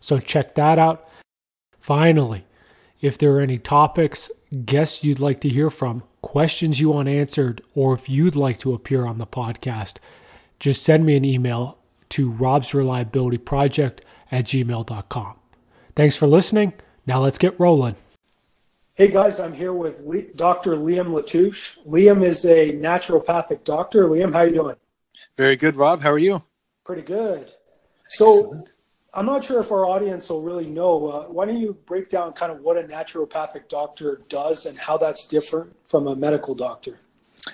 So check that out. Finally, if there are any topics, guests you'd like to hear from, questions you want answered, or if you'd like to appear on the podcast, just send me an email to Rob's Reliability Project at gmail.com. Thanks for listening. Now let's get rolling. Hey guys, I'm here with Le- Dr. Liam Latouche. Liam is a naturopathic doctor. Liam, how you doing? Very good, Rob. How are you? Pretty good. So, Excellent. I'm not sure if our audience will really know. Uh, why don't you break down kind of what a naturopathic doctor does and how that's different from a medical doctor?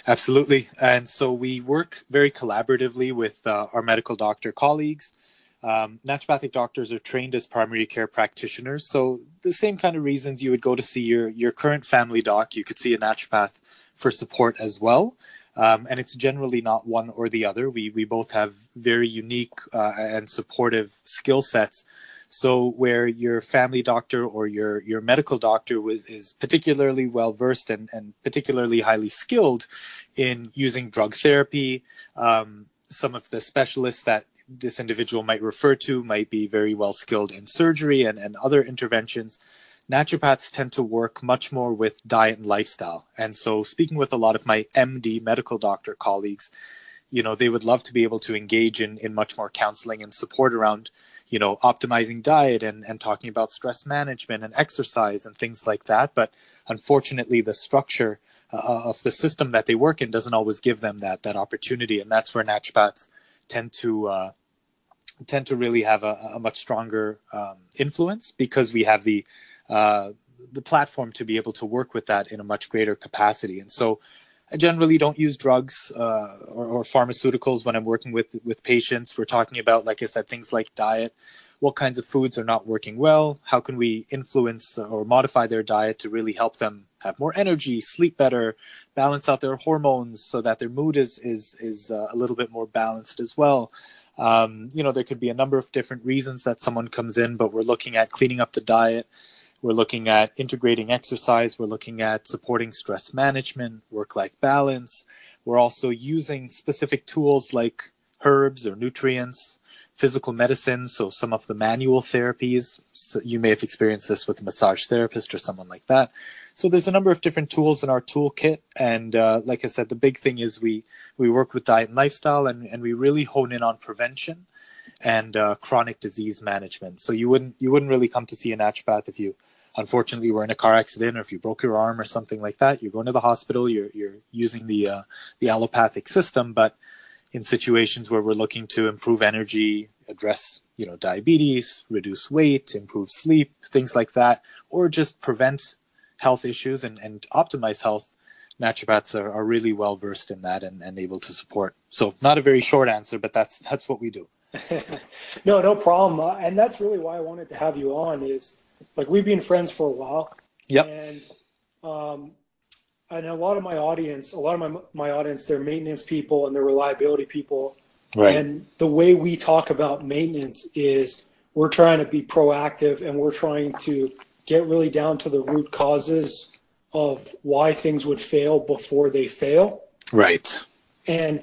Absolutely. And so we work very collaboratively with uh, our medical doctor colleagues. Um, naturopathic doctors are trained as primary care practitioners. So the same kind of reasons you would go to see your, your current family doc, you could see a naturopath for support as well. Um, and it's generally not one or the other. We we both have very unique uh, and supportive skill sets. So where your family doctor or your your medical doctor was is particularly well versed and, and particularly highly skilled in using drug therapy, um, some of the specialists that this individual might refer to might be very well skilled in surgery and, and other interventions naturopaths tend to work much more with diet and lifestyle. And so, speaking with a lot of my MD medical doctor colleagues, you know, they would love to be able to engage in, in much more counseling and support around, you know, optimizing diet and, and talking about stress management and exercise and things like that. But unfortunately, the structure uh, of the system that they work in doesn't always give them that that opportunity. And that's where naturopaths tend to uh, tend to really have a, a much stronger um, influence because we have the uh, the platform to be able to work with that in a much greater capacity. And so I generally don't use drugs uh, or, or, pharmaceuticals when I'm working with with patients. We're talking about, like I said, things like diet. What kinds of foods are not working well? How can we influence or modify their diet to really help them have more energy, sleep better, balance out their hormones so that their mood is is is uh, a little bit more balanced as well. Um, you know, there could be a number of different reasons that someone comes in, but we're looking at cleaning up the diet we're looking at integrating exercise. We're looking at supporting stress management, work life balance. We're also using specific tools like herbs or nutrients, physical medicine. So, some of the manual therapies. So you may have experienced this with a massage therapist or someone like that. So, there's a number of different tools in our toolkit. And uh, like I said, the big thing is we, we work with diet and lifestyle and, and we really hone in on prevention and uh, chronic disease management. So you wouldn't you wouldn't really come to see a naturopath if you unfortunately were in a car accident or if you broke your arm or something like that, you're going to the hospital, you're, you're using the, uh, the allopathic system. But in situations where we're looking to improve energy, address, you know, diabetes, reduce weight, improve sleep, things like that, or just prevent health issues and, and optimize health, naturopaths are, are really well versed in that and, and able to support. So not a very short answer, but that's that's what we do. no, no problem. Uh, and that's really why I wanted to have you on is like we've been friends for a while. Yep. And um, and a lot of my audience, a lot of my my audience, they're maintenance people and they're reliability people. Right. And the way we talk about maintenance is we're trying to be proactive and we're trying to get really down to the root causes of why things would fail before they fail. Right. And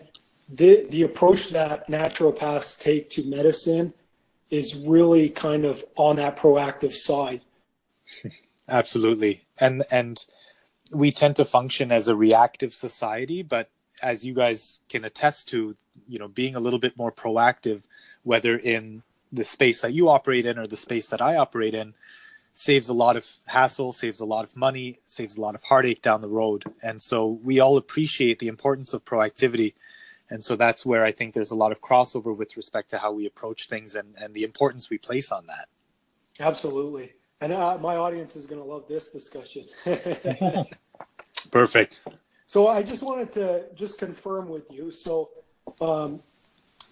the the approach that naturopaths take to medicine is really kind of on that proactive side. Absolutely. And and we tend to function as a reactive society, but as you guys can attest to, you know, being a little bit more proactive, whether in the space that you operate in or the space that I operate in, saves a lot of hassle, saves a lot of money, saves a lot of heartache down the road. And so we all appreciate the importance of proactivity. And so that's where I think there's a lot of crossover with respect to how we approach things and, and the importance we place on that. Absolutely. And uh, my audience is going to love this discussion. Perfect. So I just wanted to just confirm with you. So, um,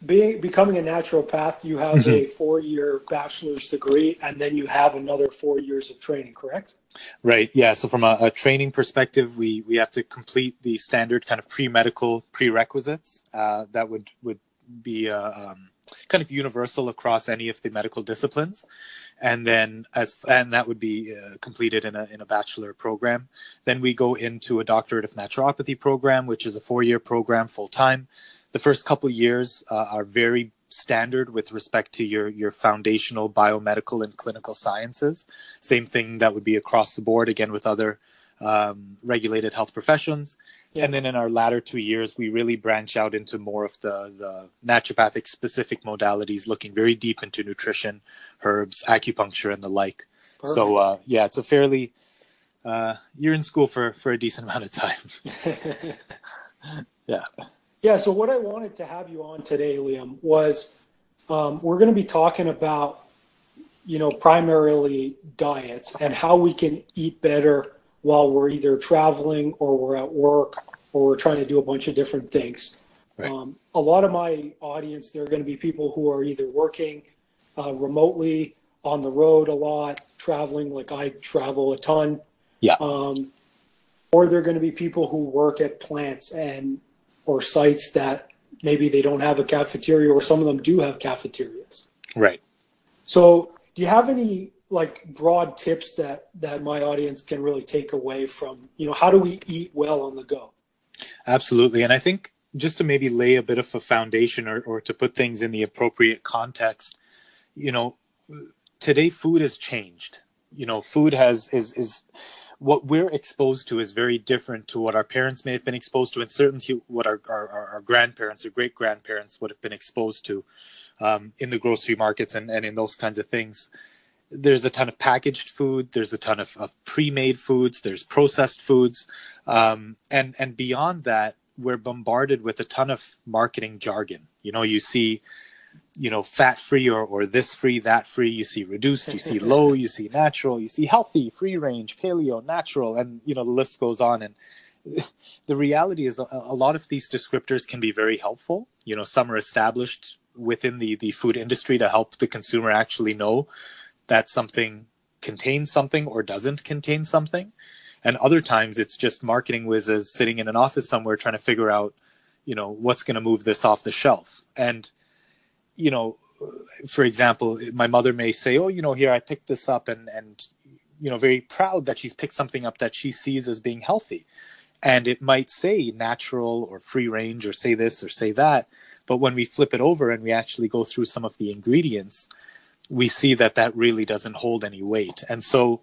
being becoming a naturopath, you have mm-hmm. a four-year bachelor's degree, and then you have another four years of training. Correct? Right. Yeah. So from a, a training perspective, we we have to complete the standard kind of pre-medical prerequisites uh, that would would be uh, um, kind of universal across any of the medical disciplines and then as and that would be uh, completed in a in a bachelor program. Then we go into a doctorate of naturopathy program, which is a four year program full time. The first couple years uh, are very standard with respect to your your foundational biomedical and clinical sciences. Same thing that would be across the board again with other um, regulated health professions. Yeah. And then in our latter two years, we really branch out into more of the, the naturopathic specific modalities, looking very deep into nutrition, herbs, acupuncture, and the like. Perfect. So, uh, yeah, it's a fairly, uh, you're in school for, for a decent amount of time. yeah. Yeah. So, what I wanted to have you on today, Liam, was um, we're going to be talking about, you know, primarily diets and how we can eat better while we're either traveling or we're at work or we're trying to do a bunch of different things. Right. Um, a lot of my audience, they're going to be people who are either working uh, remotely, on the road a lot, traveling like I travel a ton. Yeah. Um, or they're going to be people who work at plants and or sites that maybe they don't have a cafeteria, or some of them do have cafeterias. Right. So, do you have any like broad tips that that my audience can really take away from you know how do we eat well on the go absolutely and i think just to maybe lay a bit of a foundation or, or to put things in the appropriate context you know today food has changed you know food has is is what we're exposed to is very different to what our parents may have been exposed to and certainly what our, our, our grandparents or great grandparents would have been exposed to um, in the grocery markets and, and in those kinds of things. There's a ton of packaged food there's a ton of, of pre-made foods there's processed foods um, and and beyond that we're bombarded with a ton of marketing jargon. You know you see you know fat free or, or this free that free you see reduced you see low you see natural you see healthy free range paleo natural and you know the list goes on and the reality is a, a lot of these descriptors can be very helpful you know some are established within the the food industry to help the consumer actually know that something contains something or doesn't contain something. And other times it's just marketing whizzes sitting in an office somewhere trying to figure out, you know, what's going to move this off the shelf. And, you know, for example, my mother may say, oh, you know, here I picked this up and, and, you know, very proud that she's picked something up that she sees as being healthy. And it might say natural or free range or say this or say that. But when we flip it over and we actually go through some of the ingredients, we see that that really doesn't hold any weight. And so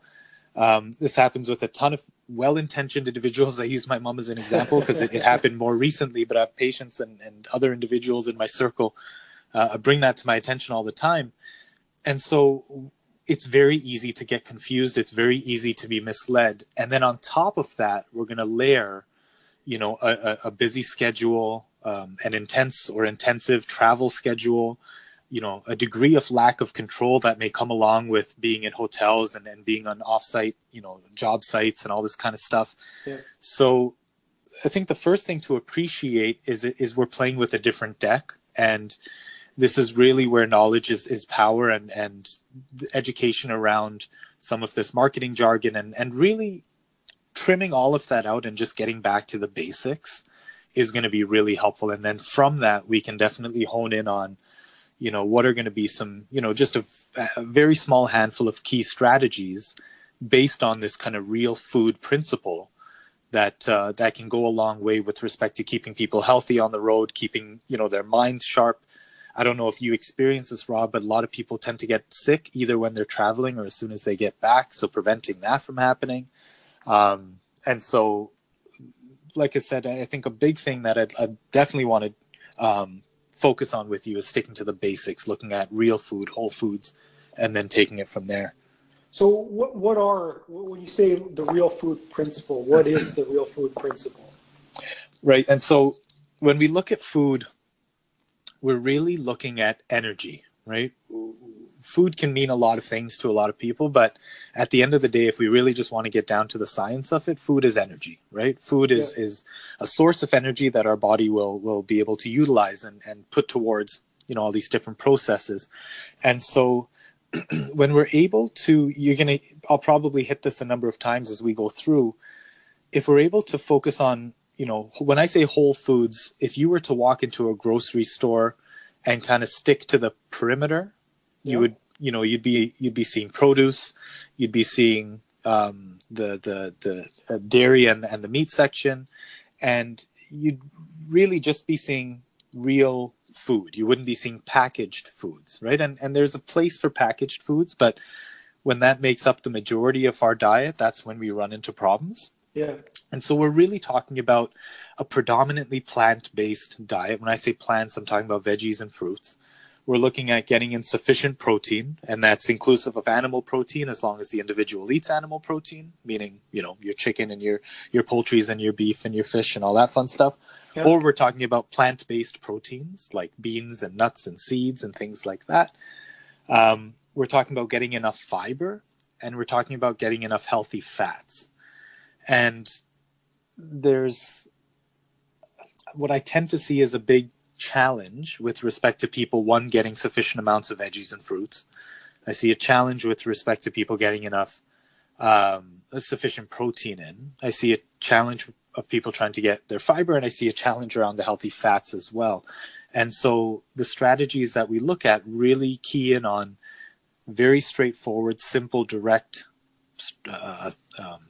um, this happens with a ton of well-intentioned individuals. I use my mom as an example because it, it, happened more recently, but I have patients and, and other individuals in my circle uh, bring that to my attention all the time. And so it's very easy to get confused. It's very easy to be misled. And then on top of that, we're going to layer, you know, a, a busy schedule, um, an intense or intensive travel schedule, you know a degree of lack of control that may come along with being in hotels and, and being on offsite you know job sites and all this kind of stuff yeah. so i think the first thing to appreciate is is we're playing with a different deck and this is really where knowledge is, is power and and education around some of this marketing jargon and and really trimming all of that out and just getting back to the basics is going to be really helpful. And then from that we can definitely hone in on you know what are going to be some you know just a, a, very small handful of key strategies based on this kind of real food principle that uh, that can go a long way with respect to keeping people healthy on the road keeping you know their minds sharp i don't know if you experience this rob but a lot of people tend to get sick either when they're traveling or as soon as they get back so preventing that from happening um, and so like i said i think a big thing that i, I definitely want to um, focus on with you is sticking to the basics, looking at real food, whole foods, and then taking it from there. So what what are when you say the real food principle? What is the real food principle? Right, and so when we look at food, we're really looking at energy, right? Food can mean a lot of things to a lot of people, but at the end of the day, if we really just want to get down to the science of it, food is energy, right? Food is yeah. is a source of energy that our body will will be able to utilize and, and put towards you know all these different processes, and so when we're able to, you're gonna, I'll probably hit this a number of times as we go through. If we're able to focus on you know, when I say whole foods, if you were to walk into a grocery store and kind of stick to the perimeter, yeah. you would, you know, you'd be you'd be seeing produce, you'd be seeing um, the the the uh, dairy and and the meat section, and you'd really just be seeing real food. You wouldn't be seeing packaged foods, right? And and there's a place for packaged foods, but when that makes up the majority of our diet, that's when we run into problems. Yeah. And so we're really talking about a predominantly plant based diet. When I say plants, I'm talking about veggies and fruits. We're looking at getting in sufficient protein, and that's inclusive of animal protein as long as the individual eats animal protein, meaning, you know, your chicken and your, your poultries and your beef and your fish and all that fun stuff. Yeah. Or we're talking about plant based proteins like beans and nuts and seeds and things like that. Um, we're talking about getting enough fiber, and we're talking about getting enough healthy fats and there's what I tend to see as a big challenge with respect to people one getting sufficient amounts of veggies and fruits. I see a challenge with respect to people getting enough um, sufficient protein in. I see a challenge of people trying to get their fiber, and I see a challenge around the healthy fats as well. And so the strategies that we look at really key in on very straightforward, simple, direct uh, um,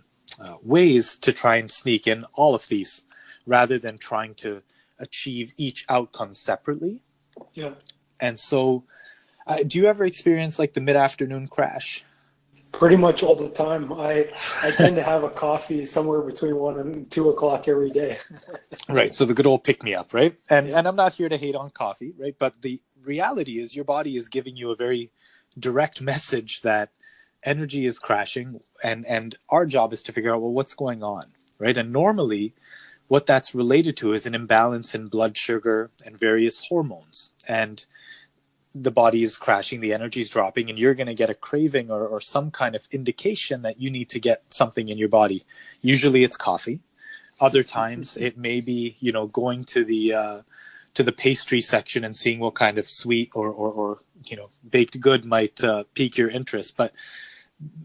uh, ways to try and sneak in all of these rather than trying to achieve each outcome separately. Yeah. And so, uh, do you ever experience like the mid afternoon crash? Pretty much all the time. I I tend to have a coffee somewhere between one and two o'clock every day. right. So the good old pick me up, right? And yeah. and I'm not here to hate on coffee, right? But the reality is your body is giving you a very direct message that energy is crashing and and our job is to figure out well what's going on right? And normally what that's related to is an imbalance in blood sugar and various hormones. And the body is crashing the energy is dropping and you're going to get a craving or, or some kind of indication that you need to get something in your body. Usually it's coffee. Other times it may be you know going to the uh, to the pastry section and seeing what kind of sweet or or, or you know baked good might uh, pique your interest. But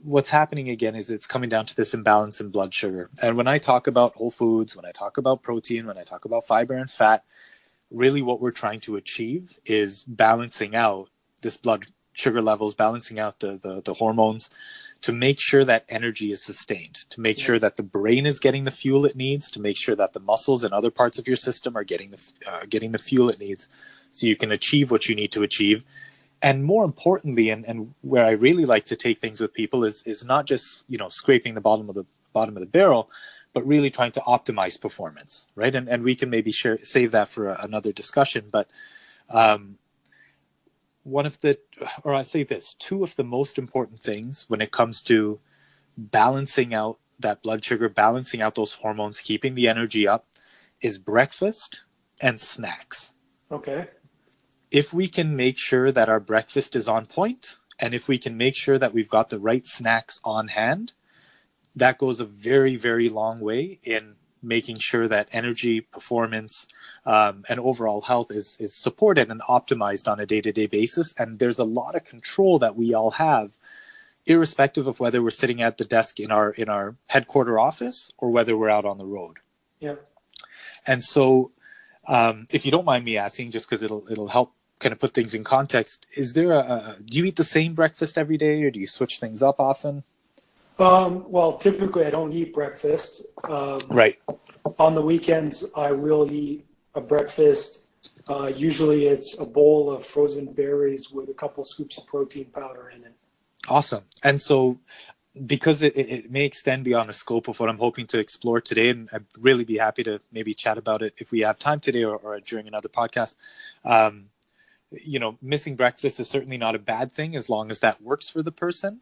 what's happening again is it's coming down to this imbalance in blood sugar. And when I talk about whole foods, when I talk about protein, when I talk about fiber and fat, really what we're trying to achieve is balancing out this blood sugar levels, balancing out the, the, the hormones to make sure that energy is sustained, to make yeah. sure that the brain is getting the fuel it needs, to make sure that the muscles and other parts of your system are getting the, uh, getting the fuel it needs so you can achieve what you need to achieve and more importantly and, and where i really like to take things with people is is not just you know scraping the bottom of the bottom of the barrel but really trying to optimize performance right? And and we can maybe share save that for another discussion but um, one of the or i say this two of the most important things when it comes to balancing out that blood sugar balancing out those hormones keeping the energy up is breakfast and snacks. Okay if we can make sure that our breakfast is on point and if we can make sure that we've got the right snacks on hand, that goes a very, very long way in making sure that energy, performance, um, and overall health is, is supported and optimized on a day to day basis. And there's a lot of control that we all have, irrespective of whether we're sitting at the desk in our in our headquarter office or whether we're out on the road. Yeah. And so, um, if you don't mind me asking, just because it'll it'll help kind of put things in context, is there a, a, do you eat the same breakfast every day or do you switch things up often? Um, well, typically I don't eat breakfast. Um, right. On the weekends, I will eat a breakfast. Uh, usually it's a bowl of frozen berries with a couple scoops of protein powder in it. Awesome. And so because it, it may extend beyond the scope of what I'm hoping to explore today, and I'd really be happy to maybe chat about it if we have time today or, or during another podcast. Um, you know, missing breakfast is certainly not a bad thing as long as that works for the person.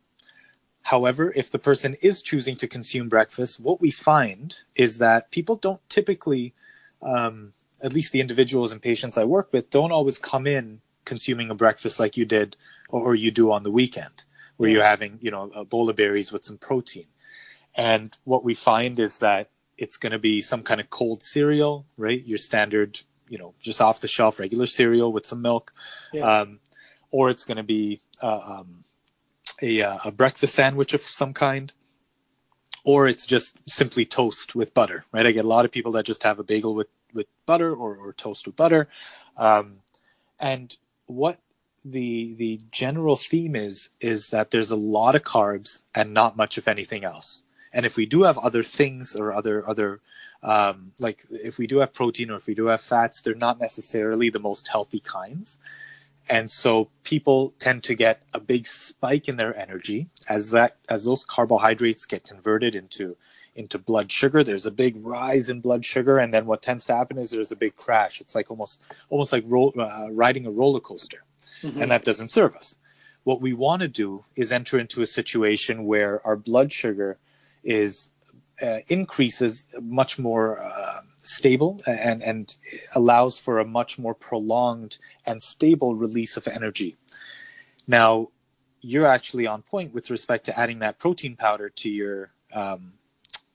However, if the person is choosing to consume breakfast, what we find is that people don't typically, um, at least the individuals and patients I work with, don't always come in consuming a breakfast like you did or you do on the weekend, where you're having, you know, a bowl of berries with some protein. And what we find is that it's going to be some kind of cold cereal, right? Your standard, you know, just off the shelf regular cereal with some milk. Yeah. Um, or it's going to be uh, um, a, uh, a breakfast sandwich of some kind. Or it's just simply toast with butter, right? I get a lot of people that just have a bagel with, with butter or, or toast with butter. Um, and what the the general theme is is that there's a lot of carbs and not much of anything else. And if we do have other things or other other um, like if we do have protein or if we do have fats, they're not necessarily the most healthy kinds. And so people tend to get a big spike in their energy as that as those carbohydrates get converted into into blood sugar. There's a big rise in blood sugar, and then what tends to happen is there's a big crash. It's like almost almost like roll, uh, riding a roller coaster, mm-hmm. and that doesn't serve us. What we want to do is enter into a situation where our blood sugar is uh, increases much more uh, stable and and allows for a much more prolonged and stable release of energy. Now, you're actually on point with respect to adding that protein powder to your um,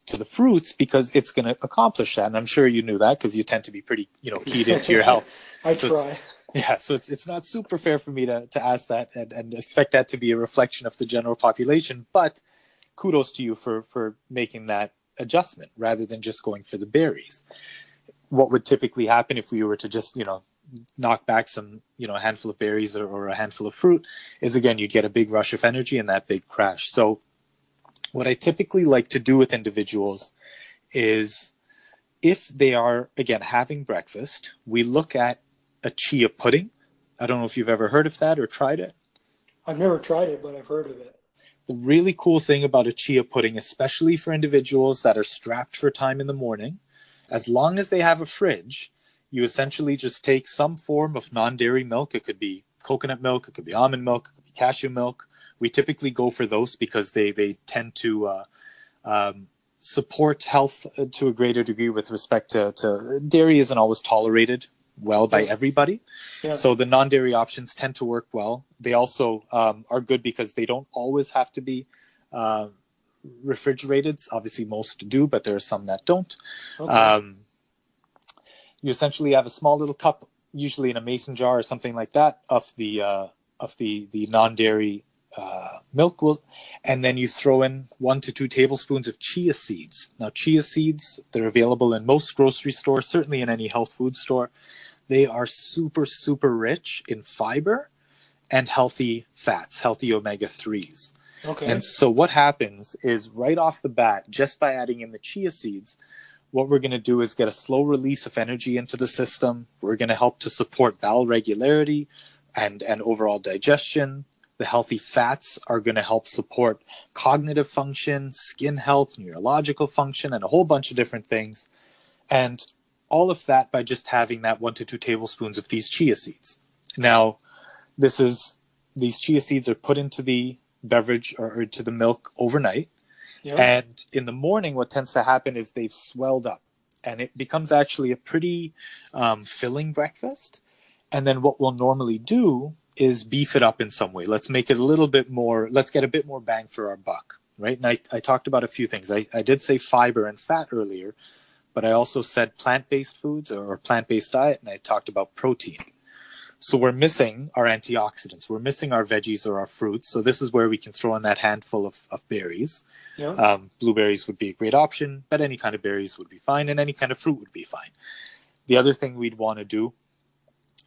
to the fruits because it's going to accomplish that. And I'm sure you knew that because you tend to be pretty, you know, keyed into your health. I so try. Yeah, so it's it's not super fair for me to to ask that and, and expect that to be a reflection of the general population, but kudos to you for for making that adjustment rather than just going for the berries. What would typically happen if we were to just, you know, knock back some, you know, a handful of berries or, or a handful of fruit is again, you'd get a big rush of energy and that big crash. So what I typically like to do with individuals is if they are, again, having breakfast, we look at a chia pudding. I don't know if you've ever heard of that or tried it. I've never tried it, but I've heard of it. The really cool thing about a chia pudding, especially for individuals that are strapped for time in the morning, as long as they have a fridge, you essentially just take some form of non dairy milk. It could be coconut milk, it could be almond milk, it could be cashew milk. We typically go for those because they, they tend to uh, um, support health to a greater degree with respect to, to dairy isn't always tolerated well by everybody. Yeah. So the non-dairy options tend to work well. They also um, are good because they don't always have to be uh, refrigerated. Obviously, most do, but there are some that don't. Okay. Um, you essentially have a small little cup, usually in a mason jar or something like that, of the uh, of the the non-dairy uh, milk will, and then you throw in one to two tablespoons of chia seeds. Now, chia seeds they're available in most grocery stores, certainly in any health food store. They are super, super rich in fiber and healthy fats, healthy omega 3s. Okay. And so what happens is right off the bat, just by adding in the chia seeds, what we're going to do is get a slow release of energy into the system. We're going to help to support bowel regularity and, and overall digestion. The healthy fats are going to help support cognitive function, skin health, neurological function, and a whole bunch of different things. And all of that by just having that one to two tablespoons of these chia seeds. Now, this is these chia seeds are put into the beverage or, into the milk overnight. Yeah. And in the morning, what tends to happen is they've swelled up and it becomes actually a pretty um, filling breakfast. And then what we'll normally do is beef it up in some way. Let's make it a little bit more, let's get a bit more bang for our buck, right? And I, I talked about a few things. I, I did say fiber and fat earlier but I also said plant-based foods or plant-based diet, and I talked about protein. So we're missing our antioxidants. We're missing our veggies or our fruits. So this is where we can throw in that handful of, of berries. Yeah. Um, blueberries would be a great option, but any kind of berries would be fine, and any kind of fruit would be fine. The other thing we'd want to do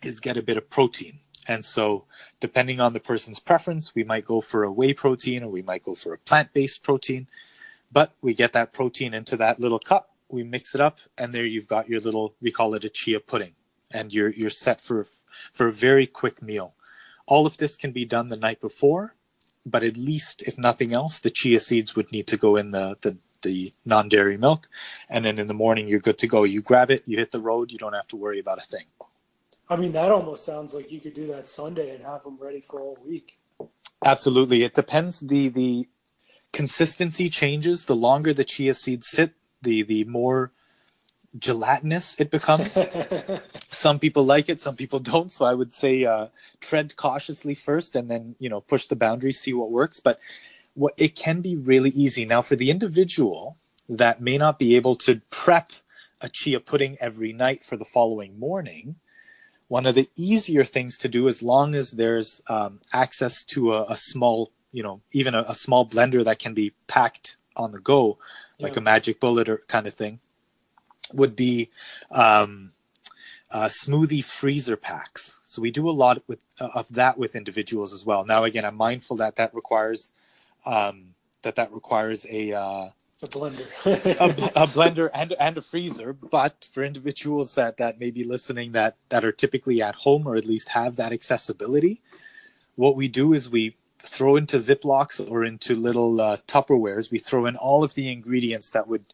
is get a bit of protein. And so, depending on the person's preference, we might go for a whey protein or we might go for a plant based protein. But we get that protein into that little cup we mix it up, and there you've got your little we call it a chia pudding, and you're you're set for for a very quick meal. All of this can be done the night before, but at least if nothing else, the chia seeds would need to go in the the, the non-dairy milk, and then in the morning you're good to go. You grab it, you hit the road, you don't have to worry about a thing. I mean, that almost sounds like you could do that Sunday and have them ready for all week. Absolutely, it depends. the the consistency changes. The longer the chia seeds sit, the the more gelatinous it becomes. some people like it, some people don't. So I would say uh, tread cautiously first, and then you know push the boundaries, see what works. But what it can be really easy now for the individual that may not be able to prep a chia pudding every night for the following morning. One of the easier things to do, as long as there's um, access to a, a, small, you know, even a, a, small blender that can be packed on the go, like yeah. a magic bullet or kind of thing, would be um, uh, smoothie freezer packs. So we do a lot with uh, of that with individuals as well. Now, again, I'm mindful that that requires um, that that requires a uh, a blender, a, a, blender and and a freezer. But for individuals that that may be listening that that are typically at home or at least have that accessibility, what we do is we throw into Ziplocs or into little uh, Tupperwares. We throw in all of the ingredients that would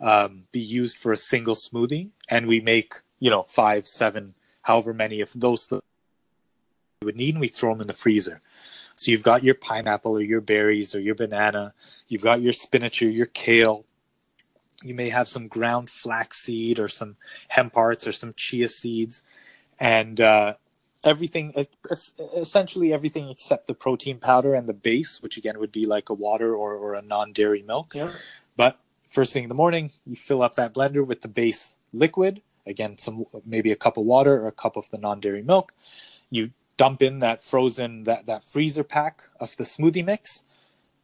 um, be used for a single smoothie, and we make you know five, seven, however many of those th- we would need, and we throw them in the freezer. So you've got your pineapple or your berries or your banana, you've got your spinach or your kale. You may have some ground flaxseed or some hemp hearts or some chia seeds, and uh, everything essentially everything except the protein powder and the base, which again would be like a water or, or a non-dairy milk. Yeah. But first thing in the morning, you fill up that blender with the base liquid. Again, some maybe a cup of water or a cup of the non-dairy milk. You dump in that frozen that that freezer pack of the smoothie mix,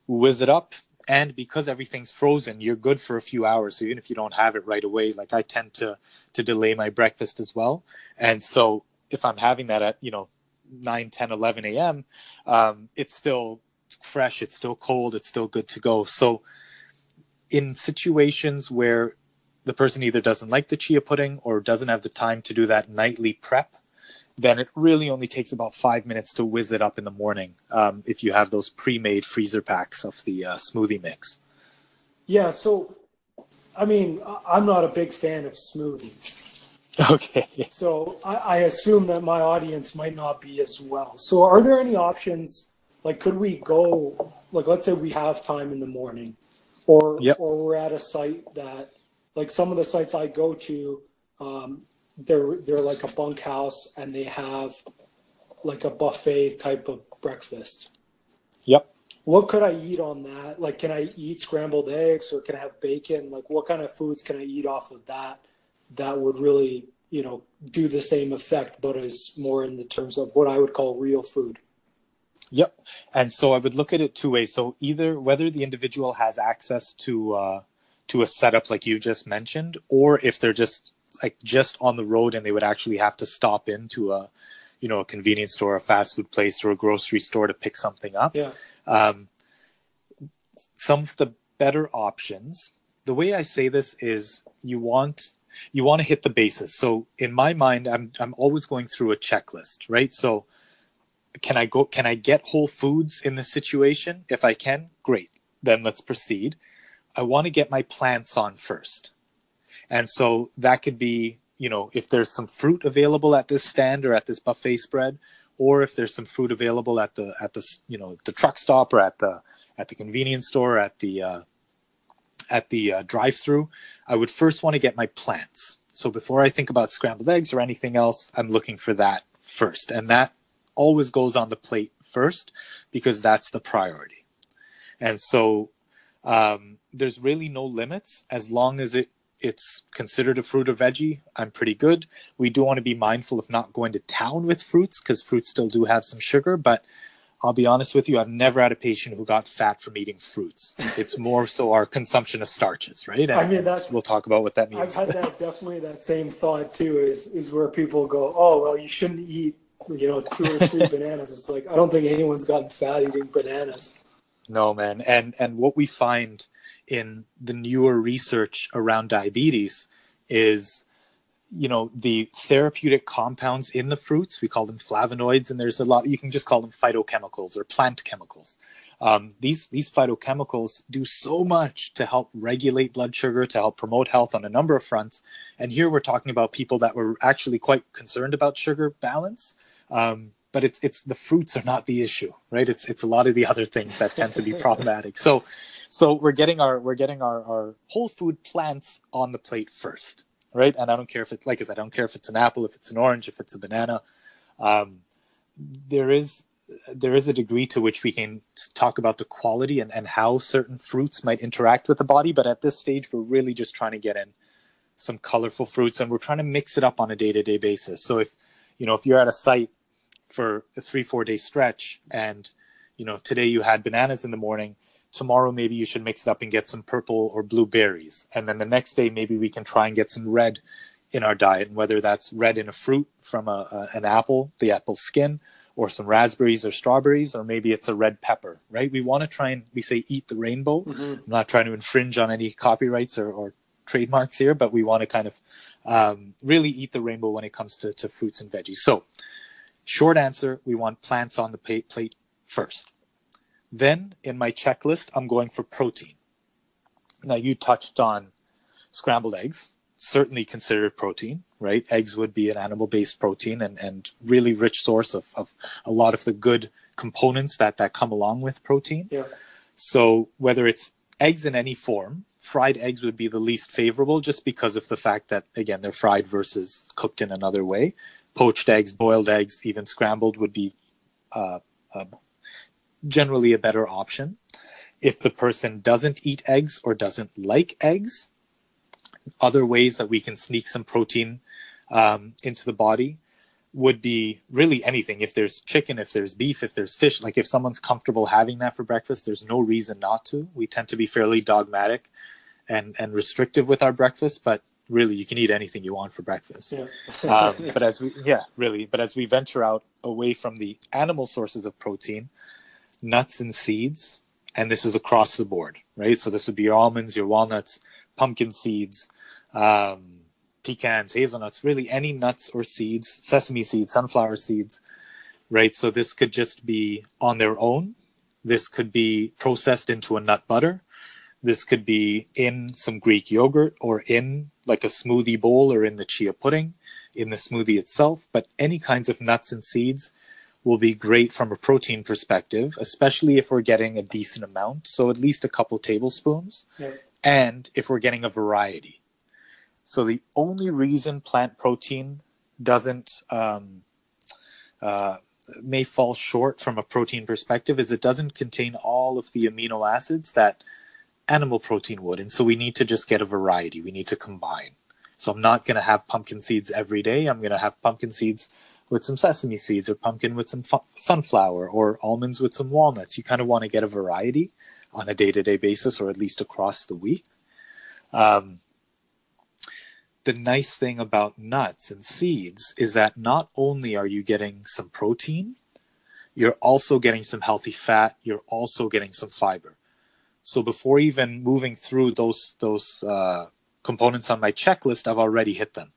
whiz it up, and because everything's frozen, you're good for a few hours. So even if you don't have it right away, like I tend to to delay my breakfast as well, and so if I'm having that at you know 9, 10, 11 a.m., um, it's still fresh, it's still cold, it's still good to go. So in situations where the person either doesn't like the chia pudding or doesn't have the time to do that nightly prep, then it really only takes about five minutes to whiz it up in the morning um, if you have those pre-made freezer packs of the uh, smoothie mix. Yeah, so I mean, I'm not a big fan of smoothies. Okay. So I, I assume that my audience might not be as well. So are there any options? Like, could we go? Like, let's say we have time in the morning or yep. or we're at a site that like some of the sites I go to, um, they're they're like a bunkhouse and they have like a buffet type of breakfast. Yep. What could I eat on that? Like, can I eat scrambled eggs or can I have bacon? Like, what kind of foods can I eat off of that? That would really, you know, do the same effect, but is more in the terms of what I would call real food. Yep. And so I would look at it two ways. So either whether the individual has access to uh, to a setup like you just mentioned, or if they're just like just on the road and they would actually have to stop into a you know a convenience store, a fast food place, or a grocery store to pick something up. Yeah. Um, some of the better options. The way I say this is you want you want to hit the bases. So in my mind, I'm I'm always going through a checklist, right? So can I go? Can I get Whole Foods in this situation? If I can, great. Then let's proceed. I want to get my plants on first, and so that could be, you know, if there's some fruit available at this stand or at this buffet spread, or if there's some fruit available at the at the you know the truck stop or at the at the convenience store at the uh, at the uh, drive-through, I would first want to get my plants. So before I think about scrambled eggs or anything else, I'm looking for that first, and that always goes on the plate first because that's the priority. And so um, there's really no limits as long as it it's considered a fruit or veggie. I'm pretty good. We do want to be mindful of not going to town with fruits because fruits still do have some sugar. But I'll be honest with you, I've never had a patient who got fat from eating fruits. It's more so our consumption of starches, right? And I mean, that's we'll talk about what that means. I've had that definitely that same thought too. Is is where people go, oh well, you shouldn't eat you know, two or three bananas. It's like I don't think anyone's gotten fat eating bananas. No, man. And and what we find in the newer research around diabetes is you know the therapeutic compounds in the fruits we call them flavonoids and there's a lot you can just call them phytochemicals or plant chemicals um, these these phytochemicals do so much to help regulate blood sugar to help promote health on a number of fronts and here we're talking about people that were actually quite concerned about sugar balance um, but it's it's the fruits are not the issue, right? It's it's a lot of the other things that tend to be problematic. So so we're getting our we're getting our, our whole food plants on the plate first, right? And I don't care if it like I said, I don't care if it's an apple, if it's an orange, if it's a banana. Um, there is there is a degree to which we can talk about the quality and, and how certain fruits might interact with the body, but at this stage we're really just trying to get in some colorful fruits and we're trying to mix it up on a day-to-day basis. So if you know if you're at a site for a three, four day stretch and you know today you had bananas in the morning tomorrow maybe you should mix it up and get some purple or blue berries and then the next day maybe we can try and get some red in our diet. And whether that's red in a fruit from a, a, an apple the apple skin or some raspberries or strawberries or maybe it's a red pepper right? We want to try and we say eat the rainbow. Mm-hmm. i'm not trying to infringe on any copyrights or, or trademarks here but we want to kind of um, really eat the rainbow when it comes to, to fruits and veggies. So short answer we want plants on the plate first then in my checklist, I'm going for protein. Now you touched on scrambled eggs, certainly considered protein, right? Eggs would be an animal-based protein and, and really rich source of, of a lot of the good components that, that come along with protein. Yeah. So whether it's eggs in any form, fried eggs would be the least favorable just because of the fact that, again, they're fried versus cooked in another way. Poached eggs, boiled eggs, even scrambled would be uh, uh, generally a better option. If the person doesn't eat eggs or doesn't like eggs, other ways that we can sneak some protein um, into the body would be really anything. If there's chicken, if there's beef, if there's fish, like if someone's comfortable having that for breakfast, there's no reason not to. We tend to be fairly dogmatic and, and restrictive with our breakfast, but really you can eat anything you want for breakfast. Yeah. um, but as we, yeah, really, but as we venture out away from the animal sources of protein, nuts and seeds, and this is across the board, right? So this would be your almonds, your walnuts, pumpkin seeds, um, pecans, hazelnuts, really any nuts or seeds, sesame seeds, sunflower seeds, right? So this could just be on their own. This could be processed into a nut butter. This could be in some Greek yogurt or in like a smoothie bowl or in the chia pudding, in the smoothie itself. But any kinds of nuts and seeds will be great from a protein perspective, especially if we're getting a decent amount. So at least a couple tablespoons. Yeah. And if we're getting a variety. So the only reason plant protein doesn't um, uh, may fall short from a protein perspective is it doesn't contain all of the amino acids that animal protein would. And so we need to just get a variety. We need to combine. So I'm not going to have pumpkin seeds every day. I'm going to have pumpkin seeds with some sesame seeds or pumpkin with some fu- sunflower or almonds with some walnuts. You kind of want to get a variety on a day to day basis or at least across the week. Um, the nice thing about nuts and seeds is that not only are you getting some protein, you're also getting some healthy fat, you're also getting some fiber. So before even moving through those those uh, components on my checklist, I've already hit them.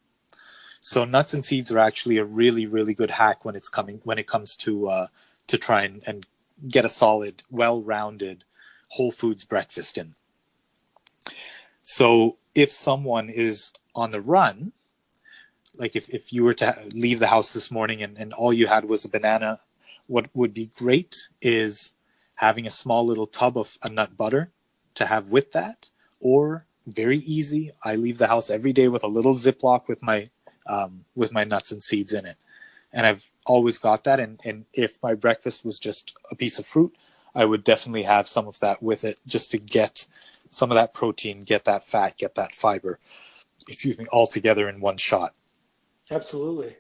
So nuts and seeds are actually a really, really good hack when it's coming when it comes to uh, to try and, and get a solid, well-rounded whole foods breakfast in. So if someone is on the run, like if, if you were to leave the house this morning and, and all you had was a banana, what would be great is having a small little tub of a nut butter to have with that, or very easy. I leave the house every day with a little Ziploc with my um, with my nuts and seeds in it. And I've always got that. And, and if my breakfast was just a piece of fruit, I would definitely have some of that with it just to get some of that protein, get that fat, get that fiber, excuse me, all together in one shot. Absolutely.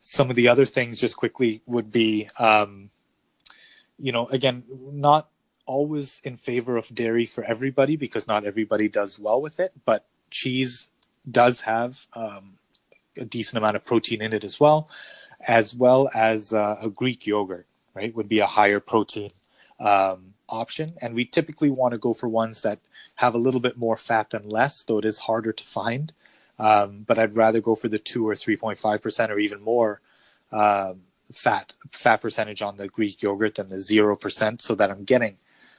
Some of the other things, just quickly, would be, um, you know, again, not always in favor of dairy for everybody because not everybody does well with it, but cheese does have um, a decent amount of protein in it as well, as well as uh, a Greek yogurt, right, would be a higher protein um, option. And we typically want to go for ones that have a little bit more fat than less, though it is harder to find. Um, but I'd rather go for the two or 3.5% or even more um, fat fat percentage on the Greek yogurt than the 0% so that I'm getting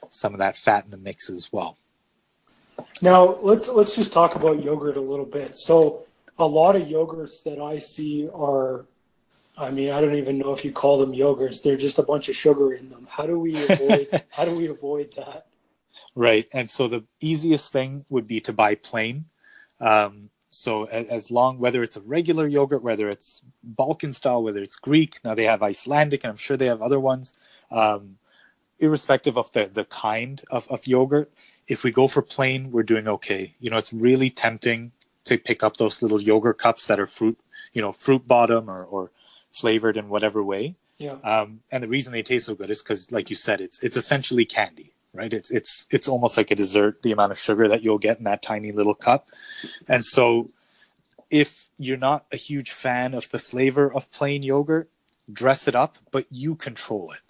some of that fat in the mix as well. Now let's let's just talk about yogurt a little bit. So a lot of yogurts that I see are I mean, I don't even know if you call them yogurts. They're just a bunch of sugar in them. How do we avoid? how do we avoid that? Right, and so the easiest thing would be to buy plain. Um, so as long whether it's a regular yogurt, whether it's Balkan style, whether it's Greek, now they have Icelandic, and I'm sure they have other ones. Um, irrespective of the the kind of, of yogurt, if we go for plain, we're doing okay. You know, it's really tempting to pick up those little yogurt cups that are fruit, you know, fruit bottom or, or flavored in whatever way. Yeah. Um, and the reason they taste so good is because, like you said, it's it's essentially candy, right? It's it's it's almost like a dessert. The amount of sugar that you'll get in that tiny little cup, and so if you're not a huge fan of the flavor of plain yogurt, dress it up, but you control it,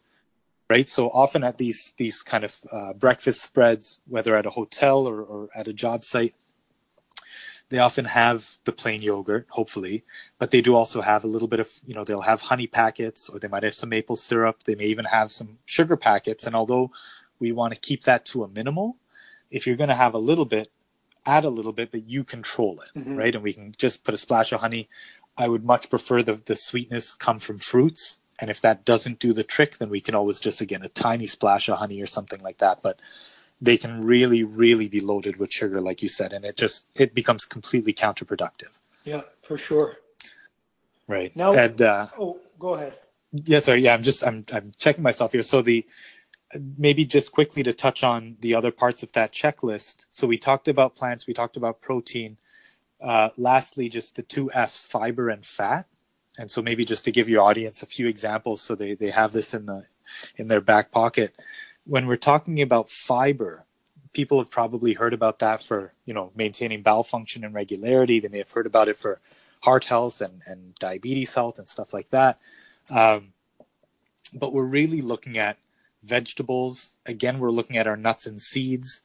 right? So often at these these kind of uh, breakfast spreads, whether at a hotel or, or at a job site, they often have the plain yogurt, hopefully, but they do also have a little bit of, you know, they'll have honey packets or they might have some maple syrup. They may even have some sugar packets. And although we want to keep that to a minimal, if you're going to have a little bit, add a little bit, but you control it, mm-hmm. right? And we can just put a splash of honey. I would much prefer the, the sweetness come from fruits. And if that doesn't do the trick, then we can always just, again, a tiny splash of honey or something like that. But they can really, really be loaded with sugar, like you said, and it just it becomes completely counterproductive. Yeah, for sure. Right now. And uh, oh, go ahead. Yeah, sorry. Yeah, I'm just I'm I'm checking myself here. So the maybe just quickly to touch on the other parts of that checklist. So we talked about plants, we talked about protein. Uh, lastly, just the two F's, fiber and fat. And so maybe just to give your audience a few examples, so they they have this in the in their back pocket when we're talking about fiber, people have probably heard about that for you know maintaining bowel function and regularity. They may have heard about it for heart health and, and diabetes health and stuff like that. Um, but we're really looking at vegetables. Again, we're looking at our nuts and seeds.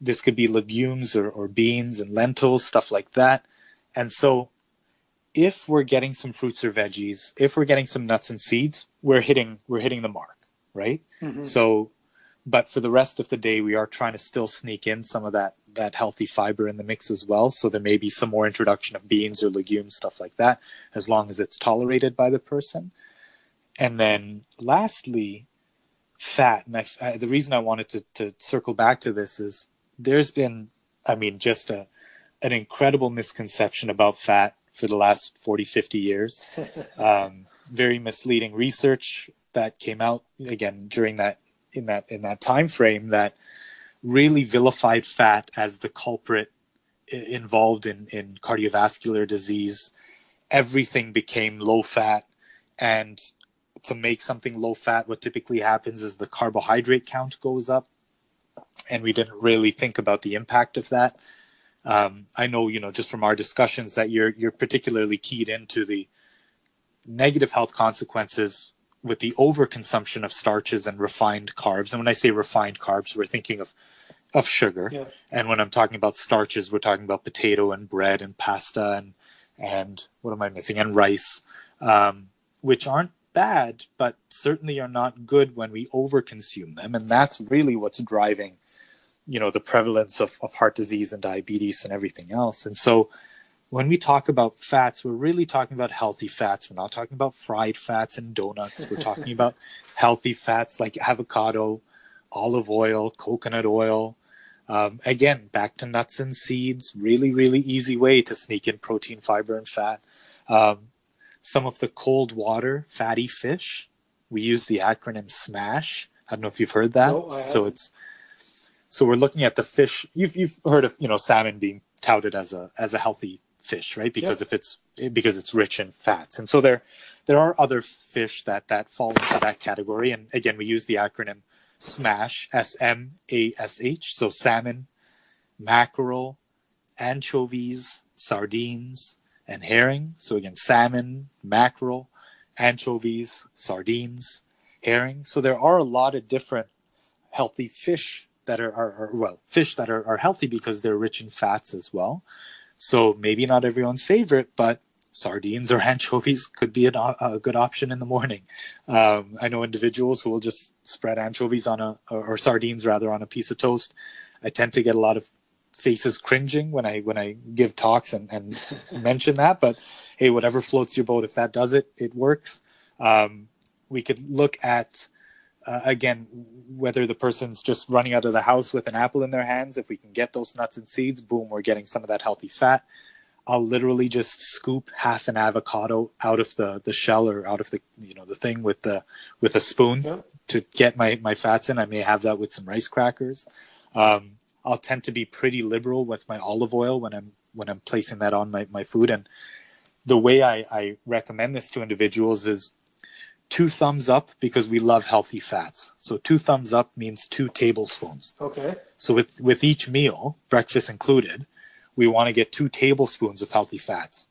This could be legumes or, or beans and lentils, stuff like that. And so if we're getting some fruits or veggies, if we're getting some nuts and seeds, we're hitting we're hitting the mark, right? Mm-hmm. So but for the rest of the day we are trying to still sneak in some of that that healthy fiber in the mix as well. So there may be some more introduction of beans or legumes stuff like that as long as it's tolerated by the person. And then lastly fat. And I, I, the reason i wanted to, to circle back to this is there's been i mean just a an incredible misconception about fat for the last 40 50 years. Um, very misleading research that came out again during that in that in that time frame that really vilified fat as the culprit involved in in cardiovascular disease. Everything became low fat and to make something low fat what typically happens is the carbohydrate count goes up and we didn't really think about the impact of that. Um, i know you know just from our discussions that you're you're particularly keyed into the negative health consequences with the overconsumption of starches and refined carbs. And when I say refined carbs, we're thinking of of sugar. Yeah. And when I'm talking about starches, we're talking about potato and bread and pasta and and what am I missing? And rice, um, which aren't bad, but certainly are not good when we overconsume them. And that's really what's driving, you know, the prevalence of, of heart disease and diabetes and everything else. And so when we talk about fats, we're really talking about healthy fats. We're not talking about fried fats and donuts. We're talking about healthy fats like avocado, olive oil, coconut oil. Um, again, back to nuts and seeds. Really, really easy way to sneak in protein, fiber, and fat. Um, some of the cold water fatty fish. We use the acronym SMASH. I don't know if you've heard that. No, so it's so we're looking at the fish. You've you've heard of you know salmon being touted as a as a healthy fish, right? Because yep. if it's because it's rich in fats, and so there there are other fish that that fall into that category. And again, we use the acronym SMASH, S M A S H. So salmon, mackerel, anchovies, sardines, and herring. So again, salmon, mackerel, anchovies, sardines, herring. So there are a lot of different healthy fish that are, are, are well, fish that are, are healthy because they're rich in fats as well. So maybe not everyone's favorite, but sardines or anchovies could be an, a good option in the morning. Um, I know individuals who will just spread anchovies on a, or sardines rather, on a piece of toast. I tend to get a lot of faces cringing when I when I give talks and, and mention that, but hey, whatever floats your boat, if that does it, it works. Um, we could look at uh, again whether the person's just running out of the house with an apple in their hands. If we can get those nuts and seeds, boom, we're getting some of that healthy fat. I'll literally just scoop half an avocado out of the the shell or out of the you know the thing with the with a spoon Yeah. to get my my fats in. I may have that with some rice crackers. Um, I'll tend to be pretty liberal with my olive oil when I'm when I'm placing that on my, my food. And the way I, I recommend this to individuals is two thumbs up because we love healthy fats. So two thumbs up means two tablespoons. Okay. So with with each meal, breakfast included, we want to get two tablespoons of healthy fats.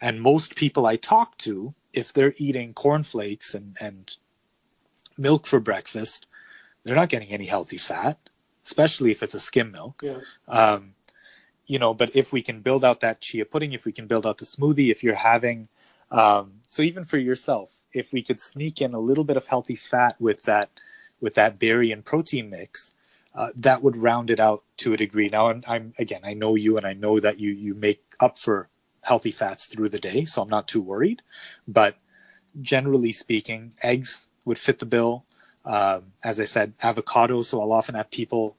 And most people I talk to, if they're eating cornflakes and, and milk for breakfast, they're not getting any healthy fat, especially if it's a skim milk. Yeah. Um, you know, but if we can build out that chia pudding, if we can build out the smoothie, if you're having, um, so even for yourself, if we could sneak in a little bit of healthy fat with that, with that berry and protein mix, uh, that would round it out to a degree. Now, I'm, I'm again, I know you, and I know that you you make up for healthy fats through the day, so I'm not too worried. But generally speaking, eggs would fit the bill. Um, as I said, avocado. So I'll often have people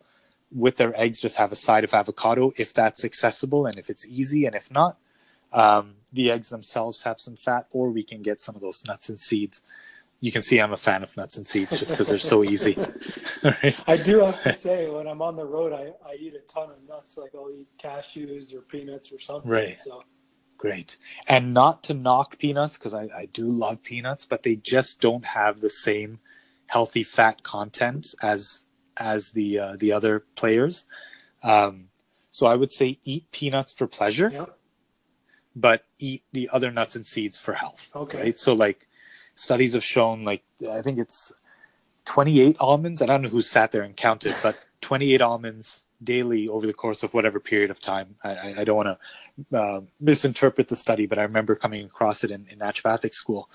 with their eggs just have a side of avocado if that's accessible and if it's easy, and if not, um, the eggs themselves have some fat, or we can get some of those nuts and seeds. You can see I'm a fan of nuts and seeds just because they're so easy. Right? I do have to say, when I'm on the road, I, I eat a ton of nuts. Like I'll eat cashews or peanuts or something. Right. So Great. And not to knock peanuts, because I, I do love peanuts, but they just don't have the same healthy fat content as as the uh, the other players. Um, so I would say eat peanuts for pleasure, yeah. But eat the other nuts and seeds for health. Okay. Right. So like studies have shown, like I think it's 28 almonds. I don't know who sat there and counted, but 28 almonds daily over the course of whatever period of time. I, I, don't want to uh, misinterpret the study, but I remember coming across it in, in naturopathic school.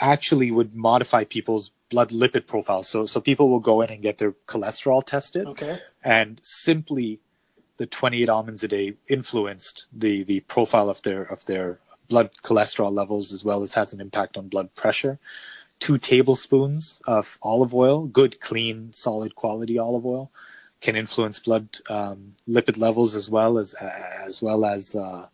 Actually, would modify people's blood lipid profiles. So, so people will go in and get their cholesterol tested, Okay. and simply the 28 almonds a day influenced the the profile of their of their blood cholesterol levels as well as has an impact on blood pressure. Two tablespoons of olive oil good clean solid quality olive oil can influence blood um, lipid levels as well as as well as uh,